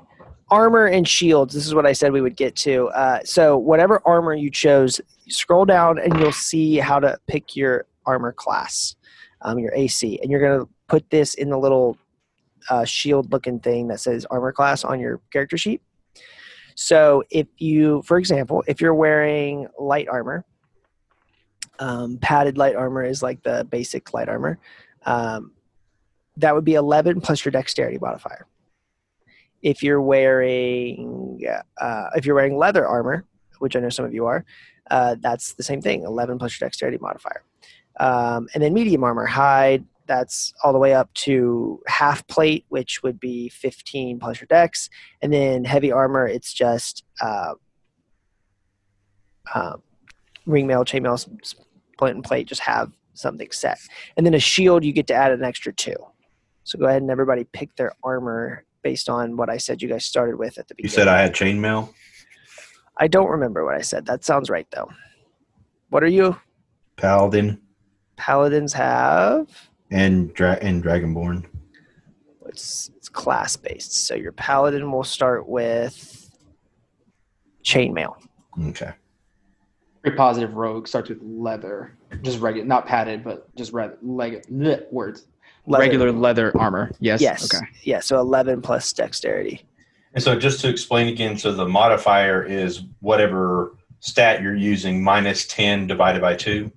armor and shields. This is what I said we would get to. Uh, so whatever armor you chose, scroll down and you'll see how to pick your armor class, um, your AC, and you're gonna put this in the little uh, shield-looking thing that says armor class on your character sheet. So if you, for example, if you're wearing light armor, um, padded light armor is like the basic light armor. Um, that would be 11 plus your dexterity modifier if you're wearing uh, if you're wearing leather armor, which I know some of you are, uh, that's the same thing, 11 plus your dexterity modifier. Um, and then medium armor, hide, that's all the way up to half plate, which would be 15 plus your dex. And then heavy armor, it's just uh, uh, ring mail, chainmail, splint and plate, just have something set. And then a shield, you get to add an extra two. So go ahead and everybody pick their armor based on what I said you guys started with at the beginning. You said I had chainmail. I don't remember what I said. That sounds right though. What are you? Paladin Paladins have and dra- and Dragonborn. it's, it's class based. So your paladin will start with chainmail. Okay. Very positive rogue starts with leather, just regular, not padded, but just red, leg, bleh, words. Leather. Regular leather armor. Yes. Yes. Okay. Yeah. So eleven plus dexterity. And so just to explain again, so the modifier is whatever stat you're using minus 10 divided by 2.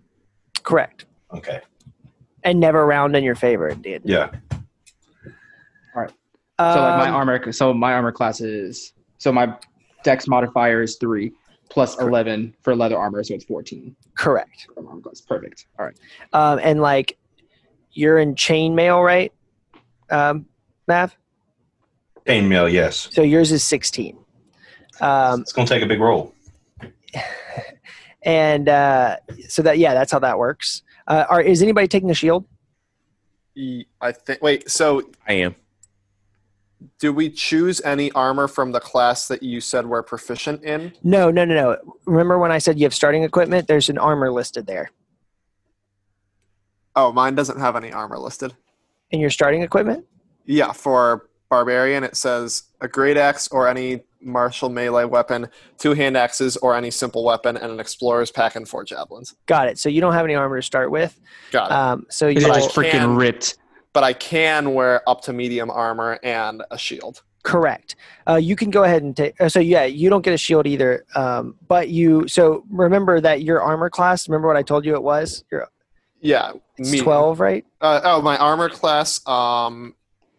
Correct. Okay. And never round in your favor, indeed. Yeah. All right. So like my Um, armor. So my armor class is so my dex modifier is three plus eleven for leather armor, so it's fourteen. Correct. armor class. Perfect. All right. Um, and like you're in chainmail, right? Um, Mav. Chainmail, yes. So yours is sixteen. Um, It's going to take a big roll. and uh, so that yeah, that's how that works. Uh, are, is anybody taking a shield? I think. Wait. So, I am. do we choose any armor from the class that you said we're proficient in? No, no, no, no. Remember when I said you have starting equipment? There's an armor listed there. Oh, mine doesn't have any armor listed. In your starting equipment? Yeah, for barbarian, it says a great axe or any martial melee weapon, two hand axes or any simple weapon, and an explorer's pack and four javelins. Got it. So you don't have any armor to start with. Got it. Um, so you These are just freaking can- ripped. but I can wear up to medium armor and a shield. correct. Uh, you can go ahead and take. uh, So yeah, you don't get a shield either. Um, but you. So remember that your armor class. Remember what I told you it was. Your Yeah, it's medium. twelve, right? Uh, oh, my armor class um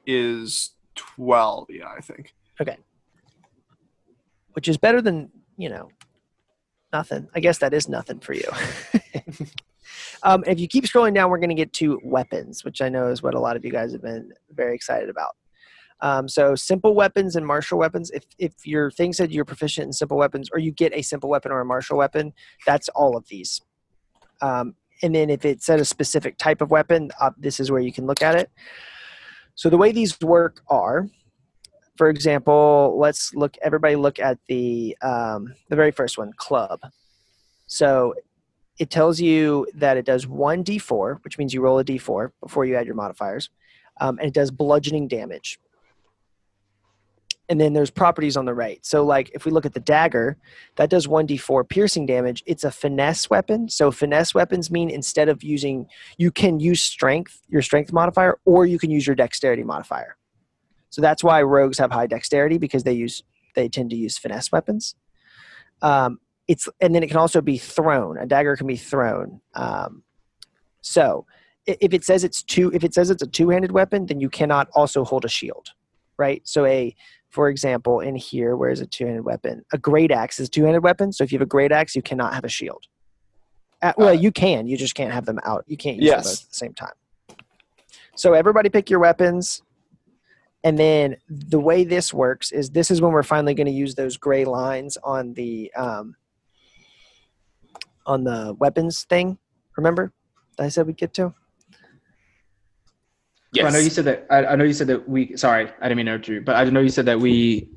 is twelve. Yeah, I think. Okay. Which is better than you know, nothing. I guess that is nothing for you. um, if you keep scrolling down, we're going to get to weapons, which I know is what a lot of you guys have been very excited about. Um, so simple weapons and martial weapons. If if your thing said you're proficient in simple weapons, or you get a simple weapon or a martial weapon, that's all of these. Um, and then if it said a specific type of weapon, uh, this is where you can look at it. So the way these work are, for example, let's look. Everybody look at the um, the very first one, club. So it tells you that it does one d4, which means you roll a d4 before you add your modifiers, um, and it does bludgeoning damage. And then there's properties on the right. So, like if we look at the dagger, that does 1d4 piercing damage. It's a finesse weapon. So, finesse weapons mean instead of using, you can use strength, your strength modifier, or you can use your dexterity modifier. So that's why rogues have high dexterity because they use they tend to use finesse weapons. Um, it's and then it can also be thrown. A dagger can be thrown. Um, so if it says it's two, if it says it's a two-handed weapon, then you cannot also hold a shield, right? So a for example, in here, where is a two-handed weapon? A great axe is two-handed weapon. So if you have a great axe, you cannot have a shield. Uh, well, Uh, you can. You just can't have them out. You can't use them both at the same time. So everybody pick your weapons. And then the way this works is this is when we're finally going to use those gray lines on the um, on the weapons thing. Remember, that I said we'd get to. Yes. I know you said that. I, I know you said that we. Sorry, I didn't mean to interrupt you, but I know you said that we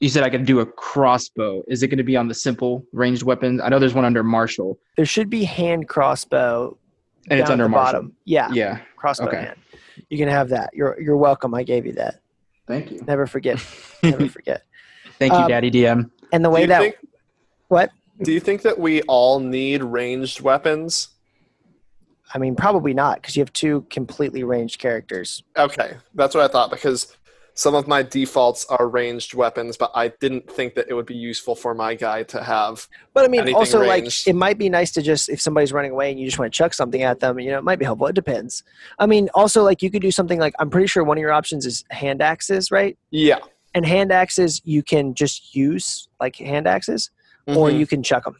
you said I could do a crossbow. Is it going to be on the simple ranged weapons? I know there's one under martial, There should be hand crossbow and it's down at under the martial. bottom. Yeah, Yeah. crossbow okay. hand. You can have that. You're you're welcome. I gave you that. Thank you. Never forget. Never forget. Thank you, Um, Daddy DM. And the way that think- what Do you think that we all need ranged weapons? I mean, probably not because you have two completely ranged characters. Okay, that's what I thought because some of my defaults are ranged weapons, but I didn't think that it would be useful for my guy to have. But I mean, also like it might be nice to just if somebody's running away and you just want to chuck something at them, you know, it might be helpful. It depends. I mean, also like you could do something like I'm pretty sure one of your options is hand axes, right? Yeah. And hand axes you can just use like hand axes, or Mhm. you can chuck them.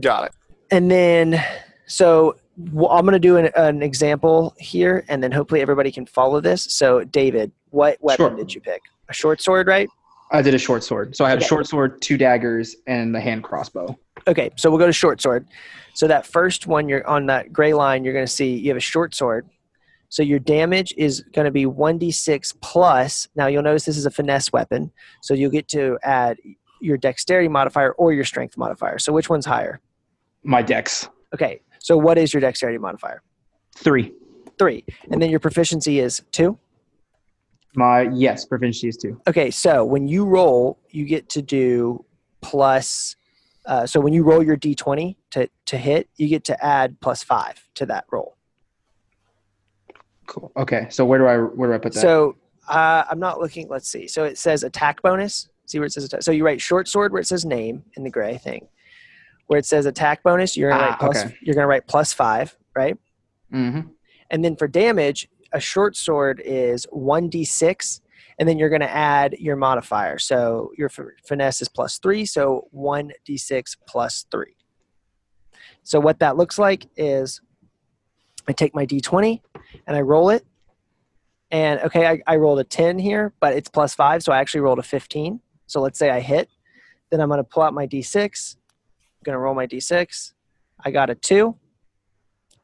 got it. And then, so well, I'm going to do an, an example here, and then hopefully everybody can follow this. So, David, what weapon Sure. did you pick? A short sword, right? I did a short sword. So I had Okay. a short sword, two daggers, and the hand crossbow. Okay, so we'll go to short sword. So that first one, you're on that gray line. You're going to see you have a short sword. So your damage is going to be 1d6 plus. Now you'll notice this is a finesse weapon, so you'll get to add your dexterity modifier or your strength modifier. So which one's higher? My dex. Okay, so what is your dexterity modifier? Three. Three, and then your proficiency is two. My yes, proficiency is two. Okay, so when you roll, you get to do plus. Uh, so when you roll your d20 to, to hit, you get to add plus five to that roll. Cool. Okay. So where do I where do I put that? So uh, I'm not looking. Let's see. So it says attack bonus. See where it says attack. So you write short sword where it says name in the gray thing. Where it says attack bonus, you're gonna Ah, write plus. okay. You're gonna write plus five, right? hmm And then for damage, a short sword is one d6, and then you're gonna add your modifier. So your finesse is plus three, so one d6 plus three. So what that looks like is, I take my d20 and I roll it. And okay, I, I rolled a 10 here, but it's plus five, so I actually rolled a 15. So let's say I hit. Then I'm going to pull out my d6. I'm going to roll my d6. I got a two,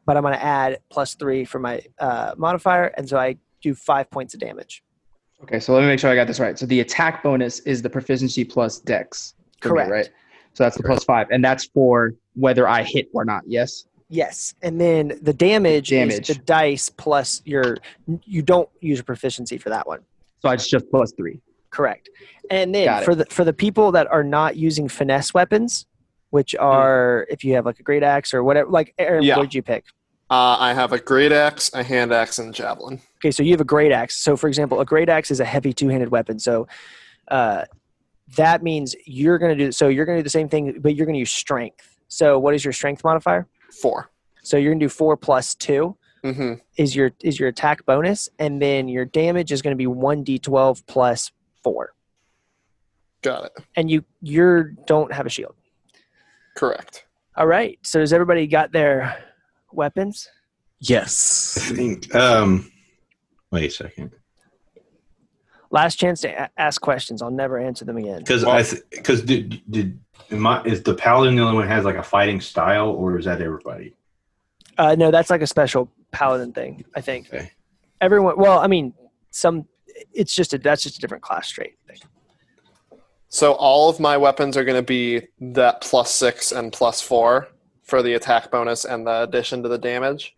but I'm going to add plus three for my uh, modifier. And so I do five points of damage. Okay. So let me make sure I got this right. So the attack bonus is the proficiency plus dex. for me, Correct. right. So that's the plus five, and that's for whether I hit or not. Yes. Yes, and then the damage, Damage. is the dice plus your. You don't use a proficiency for that one. So it's just plus three. Correct. And then for the for the people that are not using finesse weapons, which are if you have like a great axe or whatever, like Aaron, Yeah. what did you pick? Uh, I have a great axe, a hand axe, and a javelin. Okay, so you have a great axe. So for example, a great axe is a heavy two-handed weapon. So uh, that means you're going to do so you're going to do the same thing, but you're going to use strength. So what is your strength modifier? Four. So you're going to do four plus two. hmm is your is your attack bonus, and then your damage is going to be one d12 plus four. Got it. And you you don't have a shield. Correct. All right. So has everybody got their weapons? Yes. I think. Um, wait a second, Last chance to a- ask questions. I'll never answer them again. because I because did did am I, is the paladin the only one who has like a fighting style, or is that everybody? Uh, no, that's like a special paladin thing. I think Okay. everyone. Well, I mean, some. It's just a that's just a different class trait thing. So all of my weapons are going to be that plus six and plus four for the attack bonus and the addition to the damage.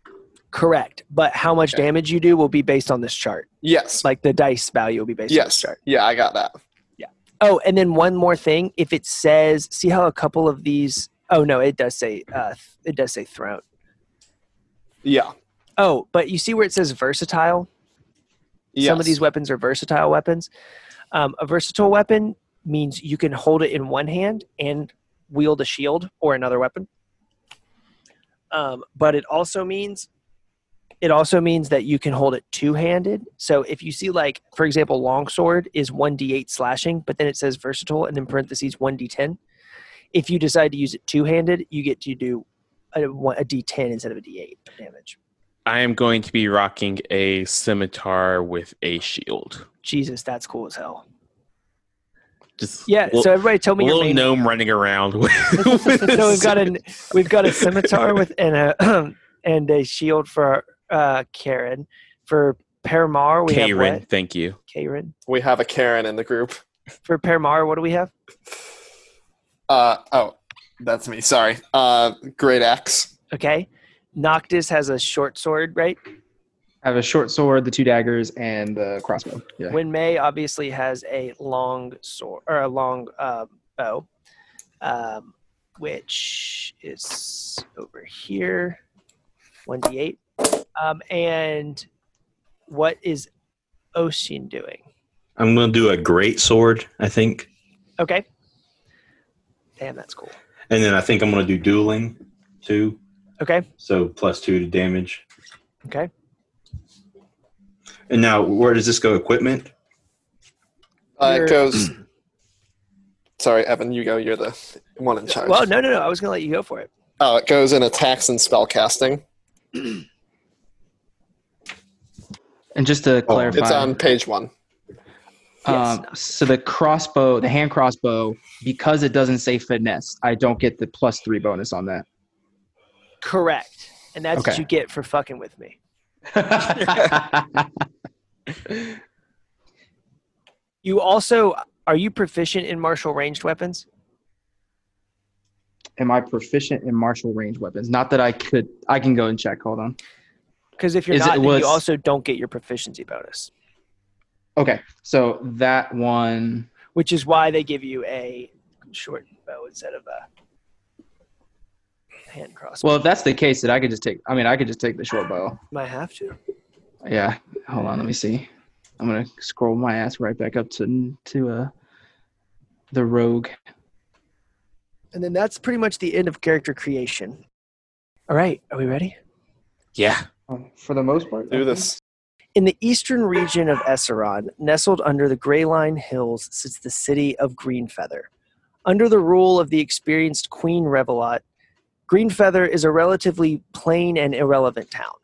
Correct. But how much Okay. damage you do will be based on this chart. Yes. Like the dice value will be based on this yes. chart. Yeah, I got that. Yeah. Oh, and then one more thing. If it says, see how a couple of these. Oh no, it does say. Uh, it does say thrown. Yeah. Oh, but you see where it says versatile. Yes. Some of these weapons are versatile weapons. Um, a versatile weapon means you can hold it in one hand and wield a shield or another weapon. Um, but it also means it also means that you can hold it two-handed. So if you see like, for example, longsword is one d8 slashing, but then it says versatile and in parentheses one d10. If you decide to use it two-handed, you get to do a, a d10 instead of a d8 damage. I am going to be rocking a scimitar with a shield. Jesus, that's cool as hell. Just Yeah. little, so everybody, tell me your little main. gnome running around. With, so we've got a we've got a scimitar with and a and a shield for uh Karen. For Paramar, we have Karen. what? Thank you. Karen. We have a Karen in the group. For Paramar, what do we have? Uh, oh, that's me. Sorry. Uh, great axe. Okay. Noctis has a short sword, right? I have a short sword, the two daggers, and the crossbow. Yeah. When May obviously has a long sword or a long uh, bow, um, which is over here, one d eight. Um, and what is Oshin doing? I'm gonna do a great sword, I think, Okay. Damn, that's cool. and then I think I'm gonna do dueling too. Okay. So plus two to damage. Okay. And now, where does this go? Equipment. Uh, it goes. Sorry, Evan. You go. You're the one in charge. Well, no, no, no. I was gonna let you go for it. Oh, it goes in attacks and spell casting. And just to Oh, clarify, It's on page one. um, so the crossbow, the hand crossbow, because it doesn't say finesse, I don't get the plus three bonus on that. Correct. And that's what you get for fucking with me. You also are you proficient in martial ranged weapons? Am I proficient in martial range weapons? Not that I could. I can go and check. Hold on. Because if you're Is not, was- you also don't get your proficiency bonus, Okay, so that one. which is why they give you a short bow instead of a hand crossbow. Well, if that's the case, then I could just take. I mean, I could just take the short bow. Might have to. Yeah. Hold on. Let me see. I'm gonna scroll my ass right back up to to uh the rogue. And then that's pretty much the end of character creation. All right, are we ready? Yeah. Um, For the most part, Do this. In the eastern region of Esseron, nestled under the Grey Line Hills, sits the city of Greenfeather. Under the rule of the experienced Queen Revelot, Greenfeather is a relatively plain and irrelevant town.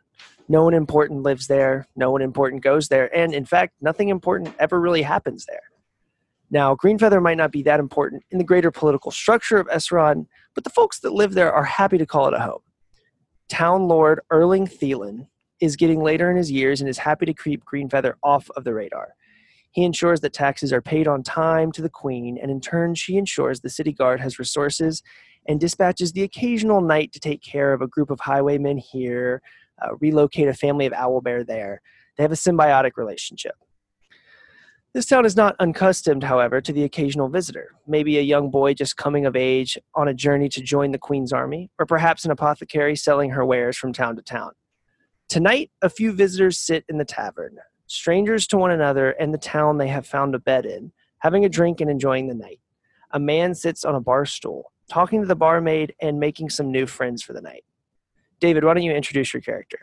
No one important lives there, no one important goes there, and in fact, nothing important ever really happens there. Now, Greenfeather might not be that important in the greater political structure of Esseron, but the folks that live there are happy to call it a home. Town Lord Erling Thielen is getting later in his years and is happy to keep Greenfeather off of the radar. He ensures that taxes are paid on time to the Queen, and in turn, she ensures the city guard has resources and dispatches the occasional knight to take care of a group of highwaymen here, uh, relocate a family of owl bear there. They have a symbiotic relationship. This town is not unaccustomed, however, to the occasional visitor, maybe a young boy just coming of age on a journey to join the Queen's army, or perhaps an apothecary selling her wares from town to town. Tonight, a few visitors sit in the tavern, strangers to one another and the town they have found a bed in, having a drink and enjoying the night. A man sits on a bar stool, talking to the barmaid and making some new friends for the night. David, why don't you introduce your character?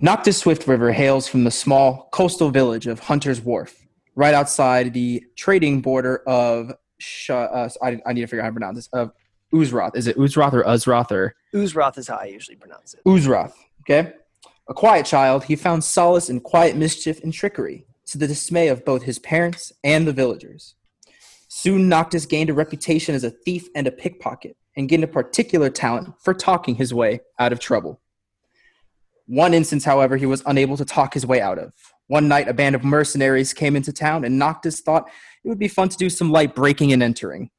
Noctis Swift River hails from the small coastal village of Hunter's Wharf, right outside the trading border of. Sh- uh, I, I need to figure out how to pronounce this. Of Uzroth. Is it Uzroth or Uzroth or Uzroth is how I usually pronounce it. Uzroth? Okay. A quiet child, he found solace in quiet mischief and trickery, to the dismay of both his parents and the villagers. Soon Noctis gained a reputation as a thief and a pickpocket, and gained a particular talent for talking his way out of trouble. One instance, however, he was unable to talk his way out of. One night, a band of mercenaries came into town, and Noctis thought it would be fun to do some light breaking and entering.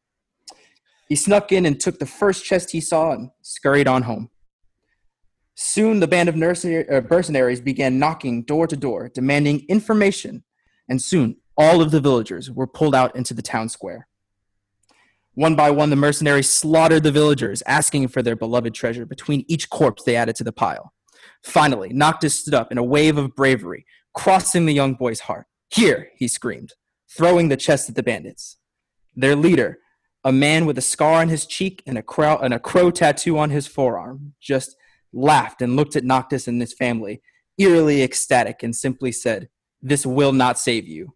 He snuck in and took the first chest he saw and scurried on home. Soon, the band of uh, mercenaries began knocking door to door, demanding information, and soon all of the villagers were pulled out into the town square. One by one, the mercenaries slaughtered the villagers, asking for their beloved treasure between each corpse they added to the pile. Finally, Noctis stood up in a wave of bravery, crossing the young boy's heart. Here, he screamed, throwing the chest at the bandits. Their leader, a man with a scar on his cheek and a crow, and a crow tattoo on his forearm, just laughed and looked at Noctis and his family, eerily ecstatic, and simply said, This will not save you.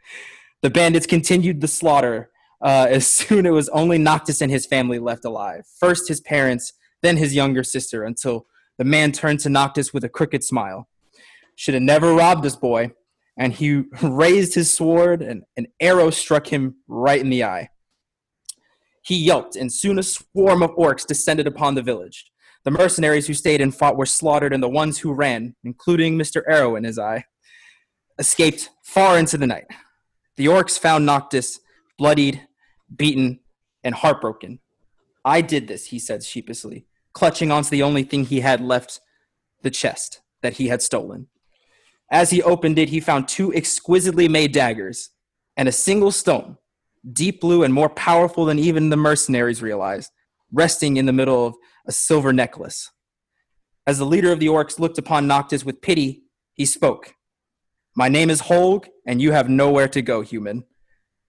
the bandits continued the slaughter uh, as soon it was only Noctis and his family left alive. First his parents, then his younger sister, until the man turned to Noctis with a crooked smile. Should have never robbed this boy. And he raised his sword, and an arrow struck him right in the eye. He yelped, and soon a swarm of orcs descended upon the village. The mercenaries who stayed and fought were slaughtered, and the ones who ran, including Mr. Arrow in his eye, escaped far into the night. The orcs found Noctis bloodied, beaten, and heartbroken. I did this, he said sheepishly, clutching onto the only thing he had left the chest that he had stolen. As he opened it, he found two exquisitely made daggers and a single stone, deep blue and more powerful than even the mercenaries realized, resting in the middle of a silver necklace. As the leader of the orcs looked upon Noctis with pity, he spoke. My name is Holg, and you have nowhere to go, human.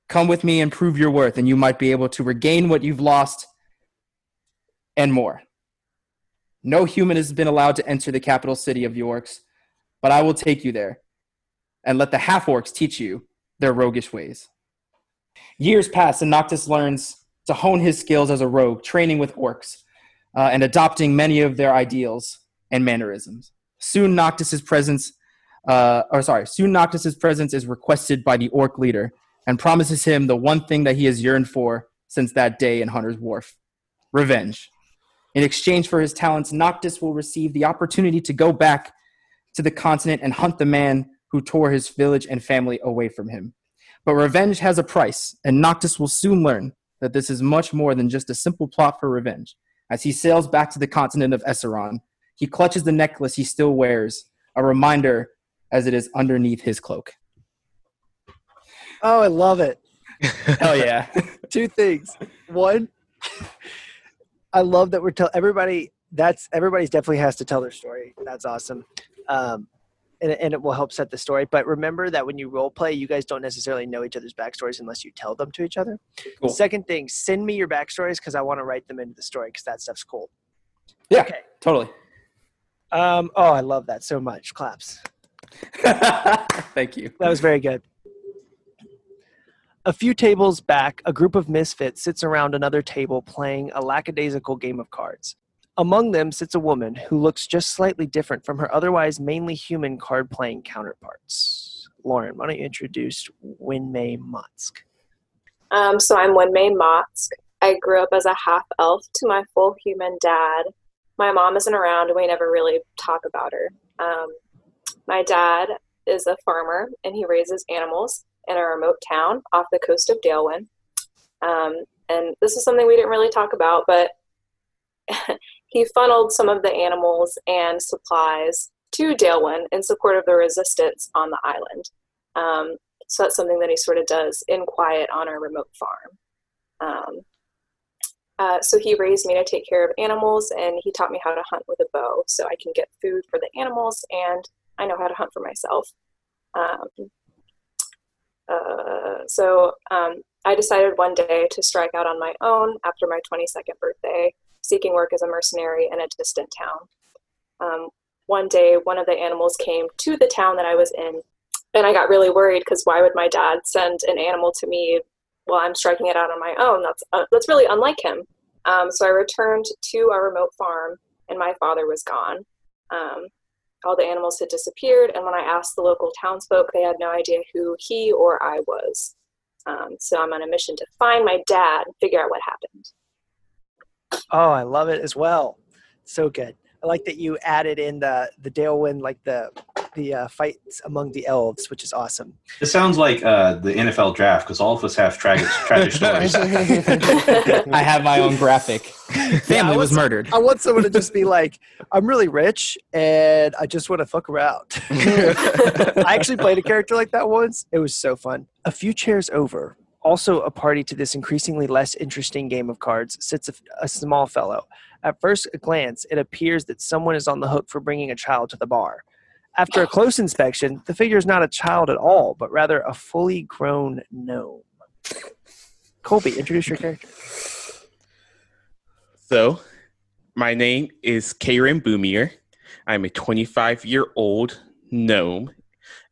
Come with me and prove your worth, and you might be able to regain what you've lost and more. No human has been allowed to enter the capital city of the orcs, but I will take you there and let the half orcs teach you their roguish ways. Years pass, and Noctis learns to hone his skills as a rogue, training with orcs uh, and adopting many of their ideals and mannerisms. Soon, Noctis's presence, uh, or sorry, soon Noctis's presence is requested by the orc leader and promises him the one thing that he has yearned for since that day in Hunter's Wharf: revenge. In exchange for his talents, Noctis will receive the opportunity to go back to the continent and hunt the man who tore his village and family away from him. But revenge has a price, and Noctis will soon learn that this is much more than just a simple plot for revenge. As he sails back to the continent of Esseron, he clutches the necklace he still wears, a reminder as it is underneath his cloak. Oh, I love it. Hell yeah. Two things. One, I love that we're tell everybody that's everybody's definitely has to tell their story. That's awesome. Um, and, and it will help set the story. But remember that when you role play, you guys don't necessarily know each other's backstories unless you tell them to each other. Cool. Second thing, send me your backstories because I want to write them into the story because that stuff's cool. Yeah, Okay. totally. Um, oh, I love that so much. Claps. Thank you. That was very good. A few tables back, a group of misfits sits around another table playing a lackadaisical game of cards. Among them sits a woman who looks just slightly different from her otherwise mainly human card playing counterparts. Lauren, why don't you introduce Winmay Motsk? Um, so I'm Wenmei Motsk. I grew up as a half elf to my full human dad. My mom isn't around, and we never really talk about her. Um, my dad is a farmer, and he raises animals in a remote town off the coast of Dalewin. Um, and this is something we didn't really talk about, but he funneled some of the animals and supplies to Dalewin in support of the resistance on the island. Um, so that's something that he sort of does in quiet on our remote farm. Um, uh, so he raised me to take care of animals, and he taught me how to hunt with a bow, so I can get food for the animals, and I know how to hunt for myself. Um, uh, so um, I decided one day to strike out on my own after my 22nd birthday, seeking work as a mercenary in a distant town. Um, one day, one of the animals came to the town that I was in, and I got really worried because why would my dad send an animal to me while I'm striking it out on my own? That's uh, that's really unlike him. Um, so I returned to our remote farm, and my father was gone. All the animals had disappeared, and when I asked the local townsfolk, they had no idea who he or I was. Um, so I'm on a mission to find my dad and figure out what happened. Oh, I love it as well. So good. I like that you added in the the Dale Dalewind, like the the uh, fights among the elves, which is awesome. It sounds like uh, the NFL draft because all of us have tragic, tragic stories. I have my own graphic. Family I was was- murdered. I want someone to just be like, I'm really rich and I just want to fuck around. I actually played a character like that once. It was so fun. A few chairs over, also a party to this increasingly less interesting game of cards, sits a, a small fellow. At first glance, it appears that someone is on the hook for bringing a child to the bar. After a close inspection, the figure is not a child at all, but rather a fully grown gnome. Colby, introduce your character. So, my name is Karen Boomier. I'm a 25 year old gnome,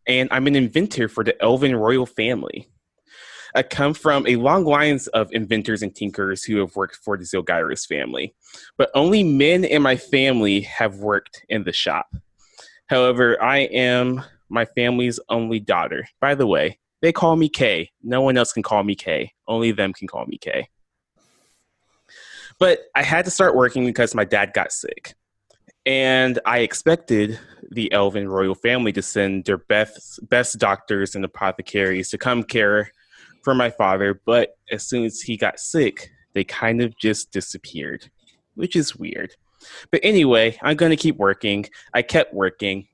and I'm an inventor for the Elven royal family. I come from a long lines of inventors and tinkers who have worked for the Zilgyrus family, but only men in my family have worked in the shop. However, I am my family's only daughter. By the way, they call me Kay. No one else can call me Kay. Only them can call me Kay. But I had to start working because my dad got sick. And I expected the Elven royal family to send their best, best doctors and apothecaries to come care for my father, but as soon as he got sick, they kind of just disappeared, which is weird. But anyway, I'm going to keep working. I kept working.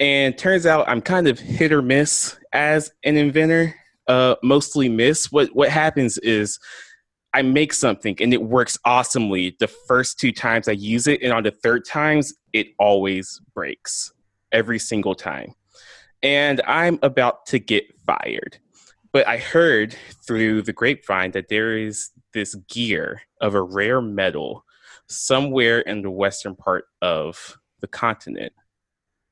And turns out I'm kind of hit or miss as an inventor. Uh, mostly miss. What what happens is I make something and it works awesomely the first two times I use it, and on the third times it always breaks every single time. And I'm about to get fired. But I heard through the grapevine that there is this gear of a rare metal somewhere in the western part of the continent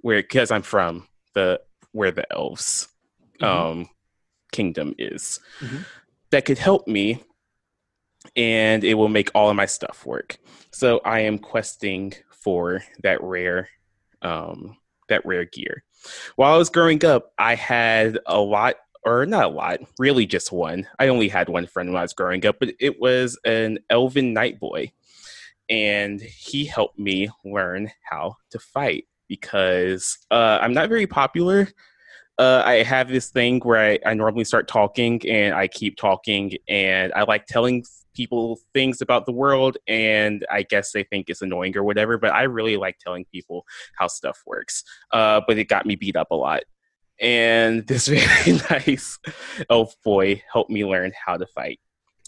where because I'm from the where the elves um kingdom is Mhm. that could help me and it will make all of my stuff work. So I am questing for that rare um that rare gear. While I was growing up, I had a lot or not a lot, really just one. I only had one friend when I was growing up, but it was an elven night boy. And he helped me learn how to fight because uh, I'm not very popular. Uh, I have this thing where I, I normally start talking and I keep talking, and I like telling people things about the world, and I guess they think it's annoying or whatever, but I really like telling people how stuff works. Uh, but it got me beat up a lot. And this very nice elf boy helped me learn how to fight.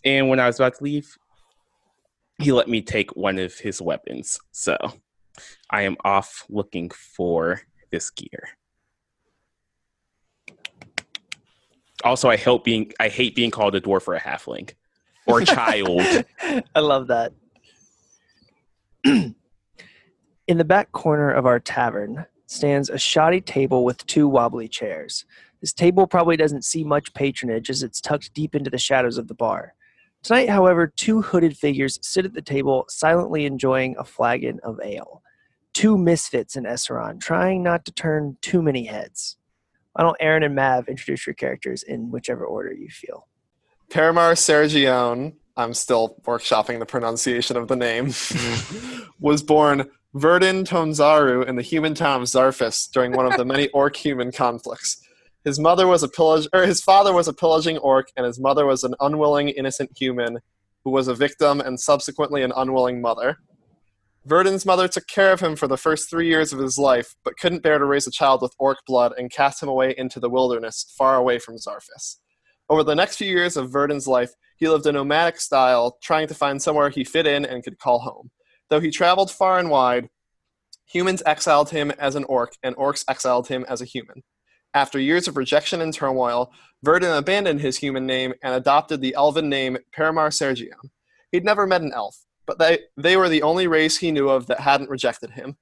And when I was about to leave, he let me take one of his weapons. So I am off looking for this gear. Also, I help being I hate being called a dwarf or a halfling or a child. I love that. In the back corner of our tavern stands a shoddy table with two wobbly chairs. This table probably doesn't see much patronage as it's tucked deep into the shadows of the bar. Tonight, however, two hooded figures sit at the table silently enjoying a flagon of ale. Two misfits in Esseron, trying not to turn too many heads. Why don't Aaron and Mav introduce your characters in whichever order you feel? Paramar Sergione, I'm still workshopping the pronunciation of the name, mm-hmm. was born Verdun Tonzaru in the human town of Zarfis during one of the many orc-human conflicts. His mother was a pillage, or his father was a pillaging orc, and his mother was an unwilling, innocent human who was a victim and subsequently an unwilling mother. Verdun's mother took care of him for the first three years of his life, but couldn't bear to raise a child with orc blood and cast him away into the wilderness, far away from Zarfis. Over the next few years of Verdun's life, he lived a nomadic style, trying to find somewhere he fit in and could call home. Though he traveled far and wide, humans exiled him as an orc, and orcs exiled him as a human. After years of rejection and turmoil, Verdun abandoned his human name and adopted the elven name Paramar Sergion. He'd never met an elf, but they, they were the only race he knew of that hadn't rejected him.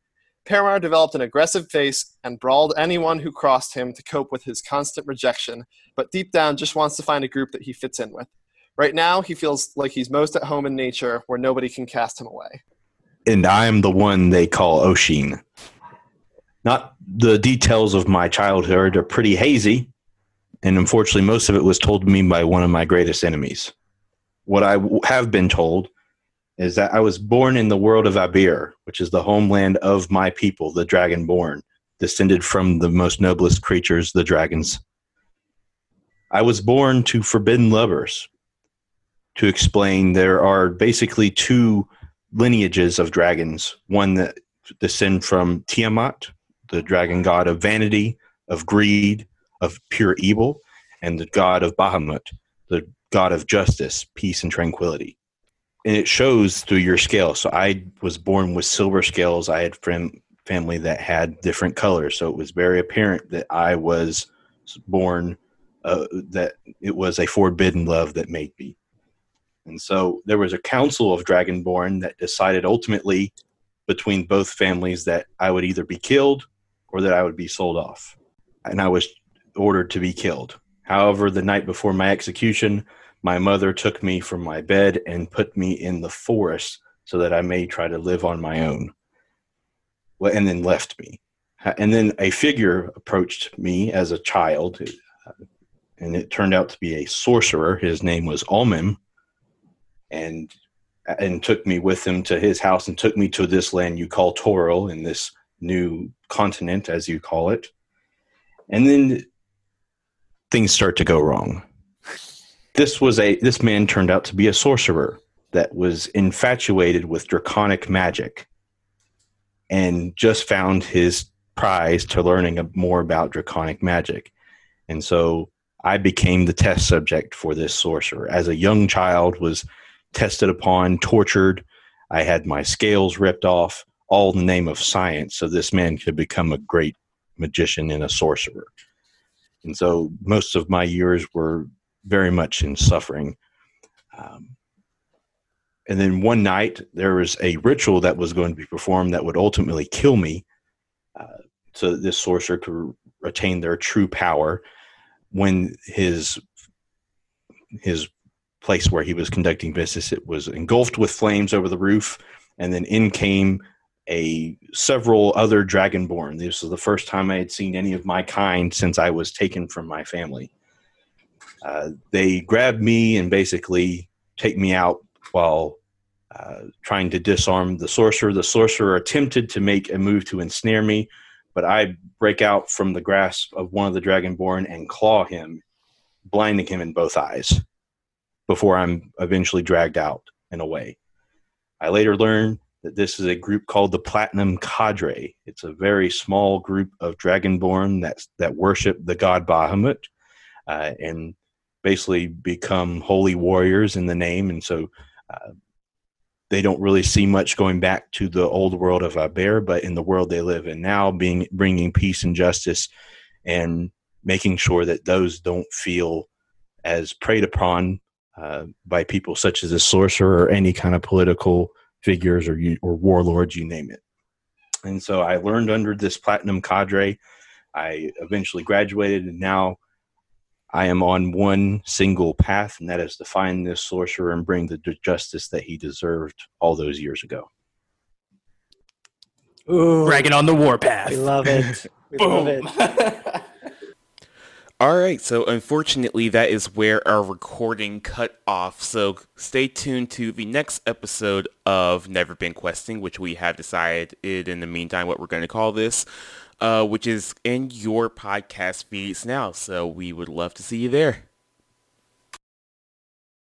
Paramar developed an aggressive face and brawled anyone who crossed him to cope with his constant rejection, but deep down just wants to find a group that he fits in with. Right now, he feels like he's most at home in nature where nobody can cast him away. and I'm the one they call Oshin. Not the details of my childhood are pretty hazy, and unfortunately, most of it was told to me by one of my greatest enemies. What I have been told is that I was born in the world of Abeir, which is the homeland of my people, the Dragonborn, descended from the most noblest creatures, the dragons. I was born to forbidden lovers. To explain, there are basically two lineages of dragons one that descend from Tiamat, the dragon god of vanity, of greed, of pure evil, and the god of Bahamut, the god of justice, peace, and tranquility. And it shows through your scale. So I was born with silver scales. I had family that had different colors. So it was very apparent that I was born, uh, that it was a forbidden love that made me. And so there was a council of Dragonborn that decided ultimately between both families that I would either be killed or that I would be sold off. And I was ordered to be killed. However, the night before my execution, my mother took me from my bed and put me in the forest so that I may try to live on my own. Well, and then left me. And then a figure approached me as a child, uh, and it turned out to be a sorcerer. His name was Ulmim, and and took me with him to his house and took me to this land you call Toril in this new continent, as you call it. And then things start to go wrong. this was a this man turned out to be a sorcerer that was infatuated with draconic magic and just found his prize to learning more about draconic magic. And so I became the test subject for this sorcerer. As a young child was tested upon, tortured, I had my scales ripped off, all in the name of science, so this man could become a great magician and a sorcerer. And so most of my years were very much in suffering. Um, and then one night there was a ritual that was going to be performed that would ultimately kill me uh, so that this sorcerer could retain their true power when his his place where he was conducting business it was engulfed with flames over the roof and then in came a several other dragonborn this was the first time i had seen any of my kind since i was taken from my family uh, they grabbed me and basically take me out while uh, trying to disarm the sorcerer. The sorcerer attempted to make a move to ensnare me, but I break out from the grasp of one of the dragonborn and claw him, blinding him in both eyes before I'm eventually dragged out and away. I later learn this is a group called the Platinum Cadre. It's a very small group of dragonborn that that worship the god Bahamut, uh, and basically become holy warriors in the name. And so uh, they don't really see much going back to the old world of Abeir, but in the world they live in now, being bringing peace and justice, and making sure that those don't feel as preyed upon uh, by people such as a sorcerer or any kind of political figures or or warlords, you name it. And so I learned under this platinum cadre. I eventually graduated, and now I am on one single path, and that is to find this sorcerer and bring the justice that he deserved all those years ago. Ooh, Dragging on the warpath. we love it. We love it. All right, so unfortunately, that is where our recording cut off. So stay tuned to the next episode of Never Been Questing, which we have decided in the meantime what we're going to call this, uh, which is in your podcast feeds now. So we would love to see you there.